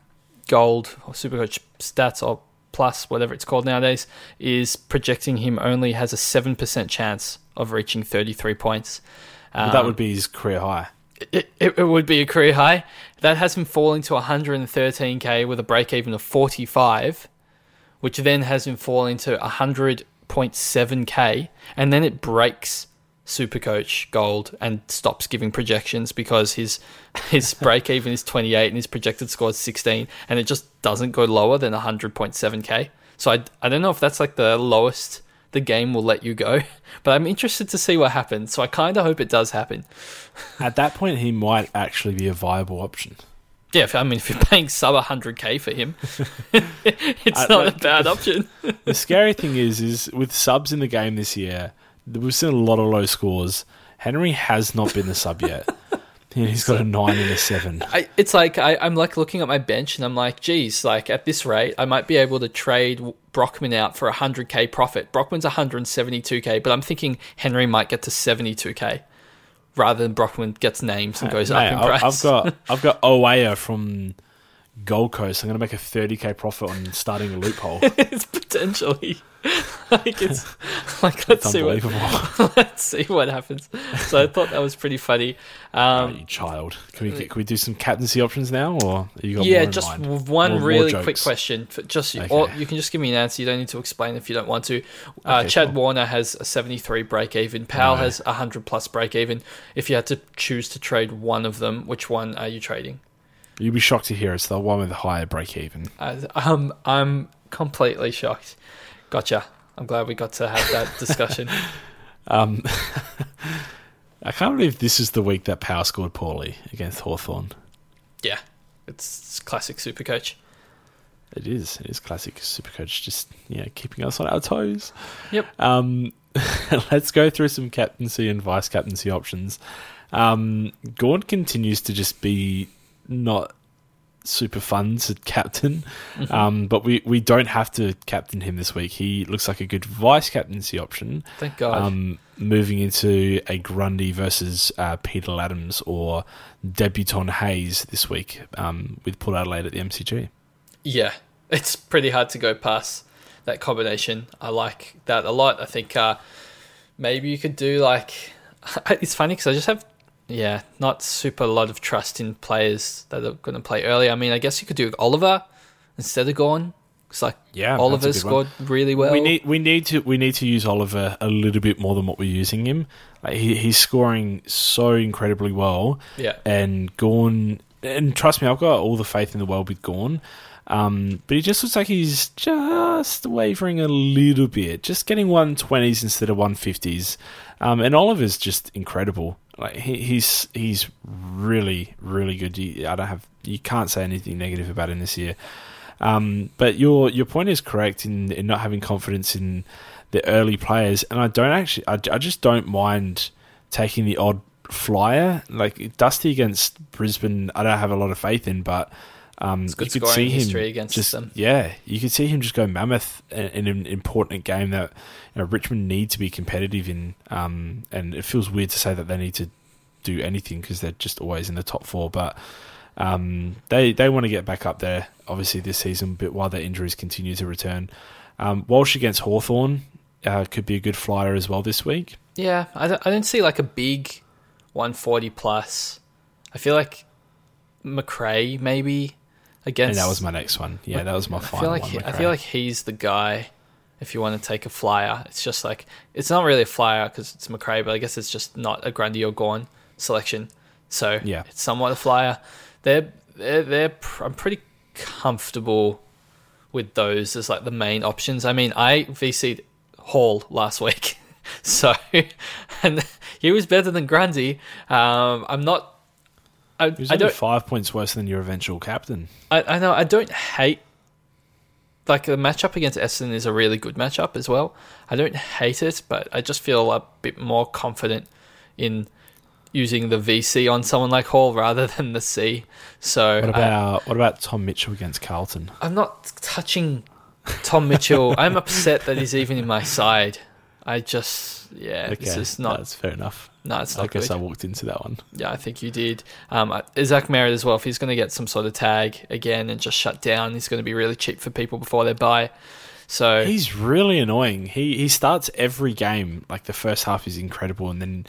[SPEAKER 2] Gold or Supercoach Stats or Plus, whatever it's called nowadays, is projecting him only has a 7% chance of reaching 33 points.
[SPEAKER 1] that
[SPEAKER 2] Um,
[SPEAKER 1] would be his career high.
[SPEAKER 2] It, it, it would be a career high. That has him falling to 113k with a break even of 45, which then has him falling to 100.7k, and then it breaks Supercoach Gold and stops giving projections because his his break even is 28 and his projected score is 16, and it just doesn't go lower than 100.7k. So I, I don't know if that's like the lowest the game will let you go, but I'm interested to see what happens. So I kind of hope it does happen.
[SPEAKER 1] At that point, he might actually be a viable option.
[SPEAKER 2] Yeah, if, I mean, if you're paying sub 100k for him, it's not
[SPEAKER 1] like-
[SPEAKER 2] a bad option.
[SPEAKER 1] The scary thing is, is with subs in the game this year, we've seen a lot of low scores. Henry has not been the sub yet. And he's got a nine and a seven.
[SPEAKER 2] I, it's like I, I'm like looking at my bench and I'm like, geez, like at this rate, I might be able to trade Brockman out for a 100k profit. Brockman's 172k, but I'm thinking Henry might get to 72k rather than Brockman gets names and goes
[SPEAKER 1] Mate,
[SPEAKER 2] up in price.
[SPEAKER 1] I've got I've got Oweya from Gold Coast. I'm going to make a 30k profit on starting a loophole.
[SPEAKER 2] it's potentially like it's like let's see what let's see what happens. So I thought that was pretty funny. Um,
[SPEAKER 1] you child. Can we can we do some captaincy options now, or you got
[SPEAKER 2] yeah,
[SPEAKER 1] more
[SPEAKER 2] just one
[SPEAKER 1] More- more
[SPEAKER 2] really quick question. For just
[SPEAKER 1] Okay.
[SPEAKER 2] or you can just give me an answer. You don't need to explain if you don't want to. Uh,
[SPEAKER 1] Okay,
[SPEAKER 2] Chad
[SPEAKER 1] cool.
[SPEAKER 2] Warner has a 73 break even. Powell
[SPEAKER 1] No.
[SPEAKER 2] has a 100 plus break even. If you had to choose to trade one of them, which one are you trading?
[SPEAKER 1] You'd be shocked to hear it's the one with the higher break even.
[SPEAKER 2] Uh, um, I'm completely shocked. Gotcha. I'm glad we got to have that discussion.
[SPEAKER 1] Um, I can't believe this is the week that Power scored poorly against Hawthorn.
[SPEAKER 2] yeah, it's, classic super coach.
[SPEAKER 1] It is. It is classic Supercoach, just yeah, keeping us on our toes.
[SPEAKER 2] Yep.
[SPEAKER 1] Um, let's go through some captaincy and vice captaincy options. Um, Gawn continues to just be not super fun to captain,
[SPEAKER 2] Mm-hmm.
[SPEAKER 1] um, but we, we don't have to captain him this week. He looks like a good vice captaincy option.
[SPEAKER 2] Thank God.
[SPEAKER 1] Um, moving into a Grundy versus uh, Peter Ladhams or Debuton Hayes this week um, with Port Adelaide at the MCG.
[SPEAKER 2] Yeah, it's pretty hard to go past that combination. I like that a lot. I think uh, maybe you could do like it's funny because I just have yeah not super a lot of trust in players that are going to play early. I mean, I guess you could do Oliver instead of Gawn. It's like
[SPEAKER 1] Yeah,
[SPEAKER 2] Oliver scored
[SPEAKER 1] one.
[SPEAKER 2] really well.
[SPEAKER 1] we need we need to we need to use Oliver a little bit more than what we're using him. Like he, he's scoring so incredibly well.
[SPEAKER 2] Yeah.
[SPEAKER 1] and Gawn and trust me, I've got all the faith in the world with Gawn. Um, but he just looks like he's just wavering a little bit, just getting one twenties instead of one fifties. Um, and Oliver's just incredible. Like he, he's he's really really good. You, I don't have you can't say anything negative about him this year. Um, but your your point is correct in, in not having confidence in the early players, and I don't actually, I, I just don't mind taking the odd flyer like Dusty against Brisbane. I don't have a lot of faith in, but um,
[SPEAKER 2] good
[SPEAKER 1] you could
[SPEAKER 2] scoring
[SPEAKER 1] see him
[SPEAKER 2] history against
[SPEAKER 1] just
[SPEAKER 2] them.
[SPEAKER 1] yeah, you could see him just go mammoth in, in an important game that you know, Richmond need to be competitive in, um, and it feels weird to say that they need to do anything because they're just always in the top four, but. Um, they they want to get back up there, obviously this season, but while their injuries continue to return, um, Walsh against Hawthorn uh, could be a good flyer as well this week.
[SPEAKER 2] Yeah, I don't, I don't see like a big 140 plus. I feel like Macrae maybe against.
[SPEAKER 1] And that was my next one. Yeah, that was my final I
[SPEAKER 2] feel like
[SPEAKER 1] one.
[SPEAKER 2] he- I feel like he's the guy. If you want to take a flyer, it's just like it's not really a flyer because it's Macrae, but I guess it's just not a Grundy or Gawn selection. So
[SPEAKER 1] Yeah.
[SPEAKER 2] it's somewhat a flyer. They're they're, they're pr- I'm pretty comfortable with those as like the main options. I mean, I VC'd Hall last week, so and he was better than Grundy. Um, I'm not I, I
[SPEAKER 1] only
[SPEAKER 2] don't.
[SPEAKER 1] five points worse than your eventual captain.
[SPEAKER 2] I, I know I don't hate like the matchup against Essendon is a really good matchup as well. I don't hate it, but I just feel a bit more confident in using the VC on someone like Hall rather than the C. So
[SPEAKER 1] What about what about Tom Mitchell against Carlton?
[SPEAKER 2] I'm not touching Tom Mitchell. I'm upset that he's even in my side. I just yeah, this is not
[SPEAKER 1] That's fair enough.
[SPEAKER 2] no, it's not.
[SPEAKER 1] I guess
[SPEAKER 2] good.
[SPEAKER 1] I walked into that one.
[SPEAKER 2] Yeah, I think you did. Um, Zach Merrett as well. If he's going to get some sort of tag again and just shut down, he's going to be really cheap for people before they buy. So
[SPEAKER 1] He's really annoying. He he starts every game like the first half is incredible, and then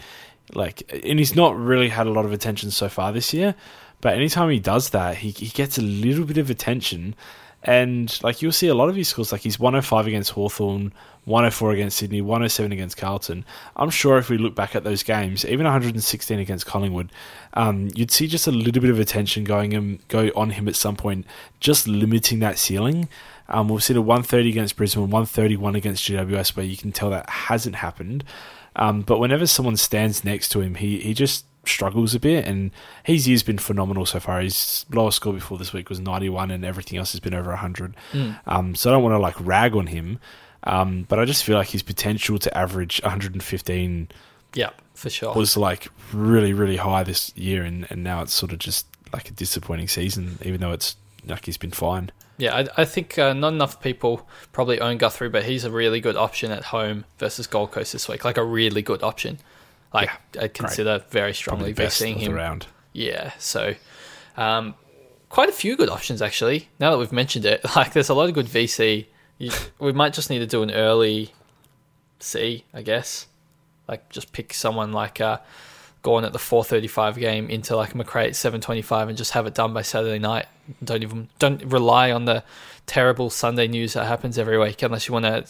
[SPEAKER 1] like and he's not really had a lot of attention so far this year. But anytime he does that, he he gets a little bit of attention, and like you'll see a lot of his scores. Like he's 105 against Hawthorn, 104 against Sydney, 107 against Carlton. I'm sure if we look back at those games, even 116 against Collingwood, um, you'd see just a little bit of attention going him go on him at some point, just limiting that ceiling. Um, we've seen a 130 against Brisbane, 131 against GWS, where you can tell that hasn't happened. Um, but whenever someone stands next to him, he, he just struggles a bit, and his year's been phenomenal so far. His lowest score before this week was 91, and everything else has been over 100. Um, so I don't want to like rag on him, um, but I just feel like his potential to average 115
[SPEAKER 2] yeah, for sure.
[SPEAKER 1] was like really, really high this year, and, and now it's sort of just like a disappointing season, even though it's like he's been fine.
[SPEAKER 2] Yeah, I, I think uh, not enough people probably own Guthrie, but he's a really good option at home versus Gold Coast this week. Like a really good option. Like I'd consider very strongly
[SPEAKER 1] Probably the best
[SPEAKER 2] VCing him.
[SPEAKER 1] round.
[SPEAKER 2] Yeah, so um, quite a few good options actually. Now that we've mentioned it, like there's a lot of good VC. You, we might just need to do an early C, I guess. Like just pick someone like uh, going at the 4:35 game into like Macrae at 7:25 and just have it done by Saturday night. Don't even don't rely on the terrible Sunday news that happens every week unless you want to.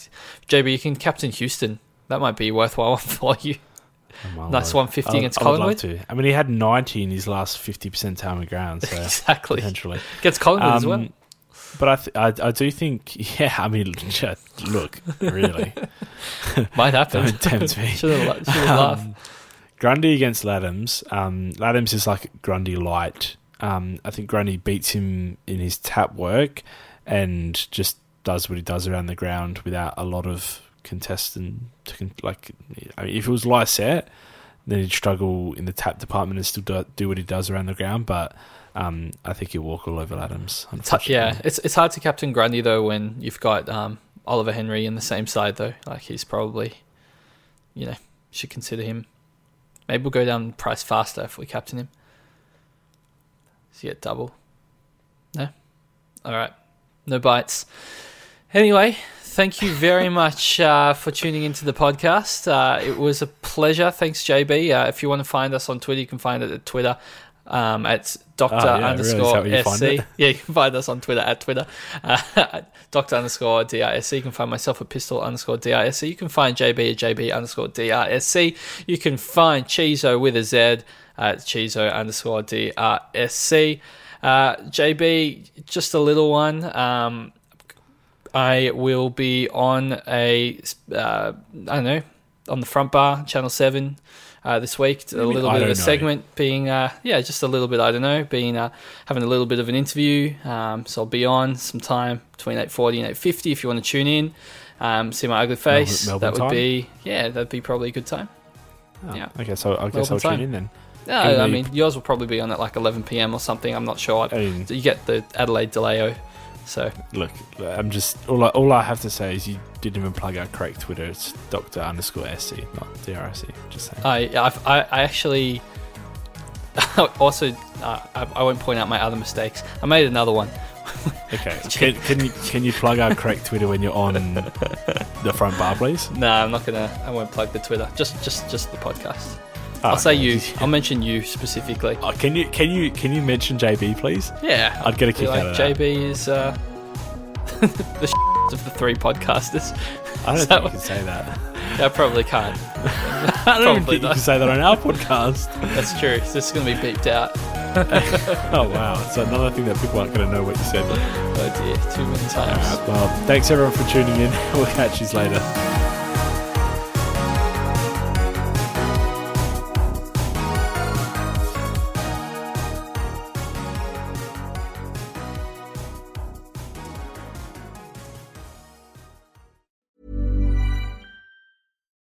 [SPEAKER 2] JB, you can captain Houston. That might be worthwhile for you.
[SPEAKER 1] Well,
[SPEAKER 2] Nice
[SPEAKER 1] I-
[SPEAKER 2] 150
[SPEAKER 1] I-
[SPEAKER 2] against
[SPEAKER 1] I
[SPEAKER 2] Collingwood.
[SPEAKER 1] to. I mean, he had 90 in his last 50% time of ground, so
[SPEAKER 2] Exactly.
[SPEAKER 1] potentially.
[SPEAKER 2] Against Collingwood as well.
[SPEAKER 1] But I, th- I, I do think, yeah, I mean, look, really.
[SPEAKER 2] Might happen.
[SPEAKER 1] Don't tempt me.
[SPEAKER 2] Should have laughed.
[SPEAKER 1] Um, Grundy against Ladhams. Um, Ladhams is like Grundy light. Um, I think Grundy beats him in his tap work and just does what he does around the ground without a lot of contestant. To con- like, I mean, if it was Lycett, then he'd struggle in the tap department and still do, do what he does around the ground. But um, I think you'll walk all over Ladhams.
[SPEAKER 2] It's yeah, it's it's hard to captain Grundy though when you've got um, Oliver Henry in the same side though. Like he's probably, you know, should consider him. Maybe we'll go down price faster if we captain him. So you get double. No, all right, no bites. Anyway, thank you very much uh, for tuning into the podcast. Uh, it was a pleasure. Thanks, JB. Uh, if you want to find us on Twitter, you can find it at Twitter um, at Doctor
[SPEAKER 1] Oh, yeah, really?
[SPEAKER 2] Underscore
[SPEAKER 1] find
[SPEAKER 2] SC. Yeah, you can find us on Twitter at Twitter, uh, Doctor underscore DRSC. You can find myself at Pistol underscore DRSC. You can find JB at JB underscore DRSC. You can find Chizo with a Z at Chizo underscore DRSC. Uh, JB, just a little one. Um, I will be on a, uh, I don't know, on the front bar, Channel 7 uh, this week. A
[SPEAKER 1] mean,
[SPEAKER 2] little bit of a
[SPEAKER 1] know?
[SPEAKER 2] segment being, uh, yeah, just a little bit, I don't know, being, uh, having a little bit of an interview. Um, so I'll be on sometime between 8.40 and 8.50 if you want to tune in, um, see my ugly face.
[SPEAKER 1] Melbourne
[SPEAKER 2] that would
[SPEAKER 1] time?
[SPEAKER 2] be, yeah, that'd be probably a good time. yeah.
[SPEAKER 1] Okay, so I guess
[SPEAKER 2] Melbourne
[SPEAKER 1] I'll tune
[SPEAKER 2] time.
[SPEAKER 1] in then.
[SPEAKER 2] No, I mean, yours will probably be on at like 11 p.m. or something. I'm not sure.
[SPEAKER 1] I mean-
[SPEAKER 2] you get the Adelaide delay. So
[SPEAKER 1] Look, I'm just all I, all I have to say is you didn't even plug our correct Twitter. It's Doctor underscore SC, not DRSC. Just saying.
[SPEAKER 2] I, I've, I, I actually also uh, I, I won't point out my other mistakes. I made another one.
[SPEAKER 1] okay, can, can you can you plug our correct Twitter when you're on the front bar, please?
[SPEAKER 2] No, I'm not gonna. I won't plug the Twitter. Just, just, just the podcast.
[SPEAKER 1] Oh,
[SPEAKER 2] I'll say
[SPEAKER 1] okay.
[SPEAKER 2] you. I'll mention you specifically.
[SPEAKER 1] Oh, can you can you can you mention JB, please?
[SPEAKER 2] Yeah,
[SPEAKER 1] I'd get a kick
[SPEAKER 2] like,
[SPEAKER 1] out of that.
[SPEAKER 2] JB is uh, the of the three podcasters.
[SPEAKER 1] I don't think you can say that.
[SPEAKER 2] I probably can't.
[SPEAKER 1] I don't think you can say that on our podcast.
[SPEAKER 2] That's true. This is gonna be beeped out.
[SPEAKER 1] Oh wow! So another thing that people aren't going to know what you said.
[SPEAKER 2] Oh dear, too many times.
[SPEAKER 1] Well, thanks everyone for tuning in. We'll catch you later.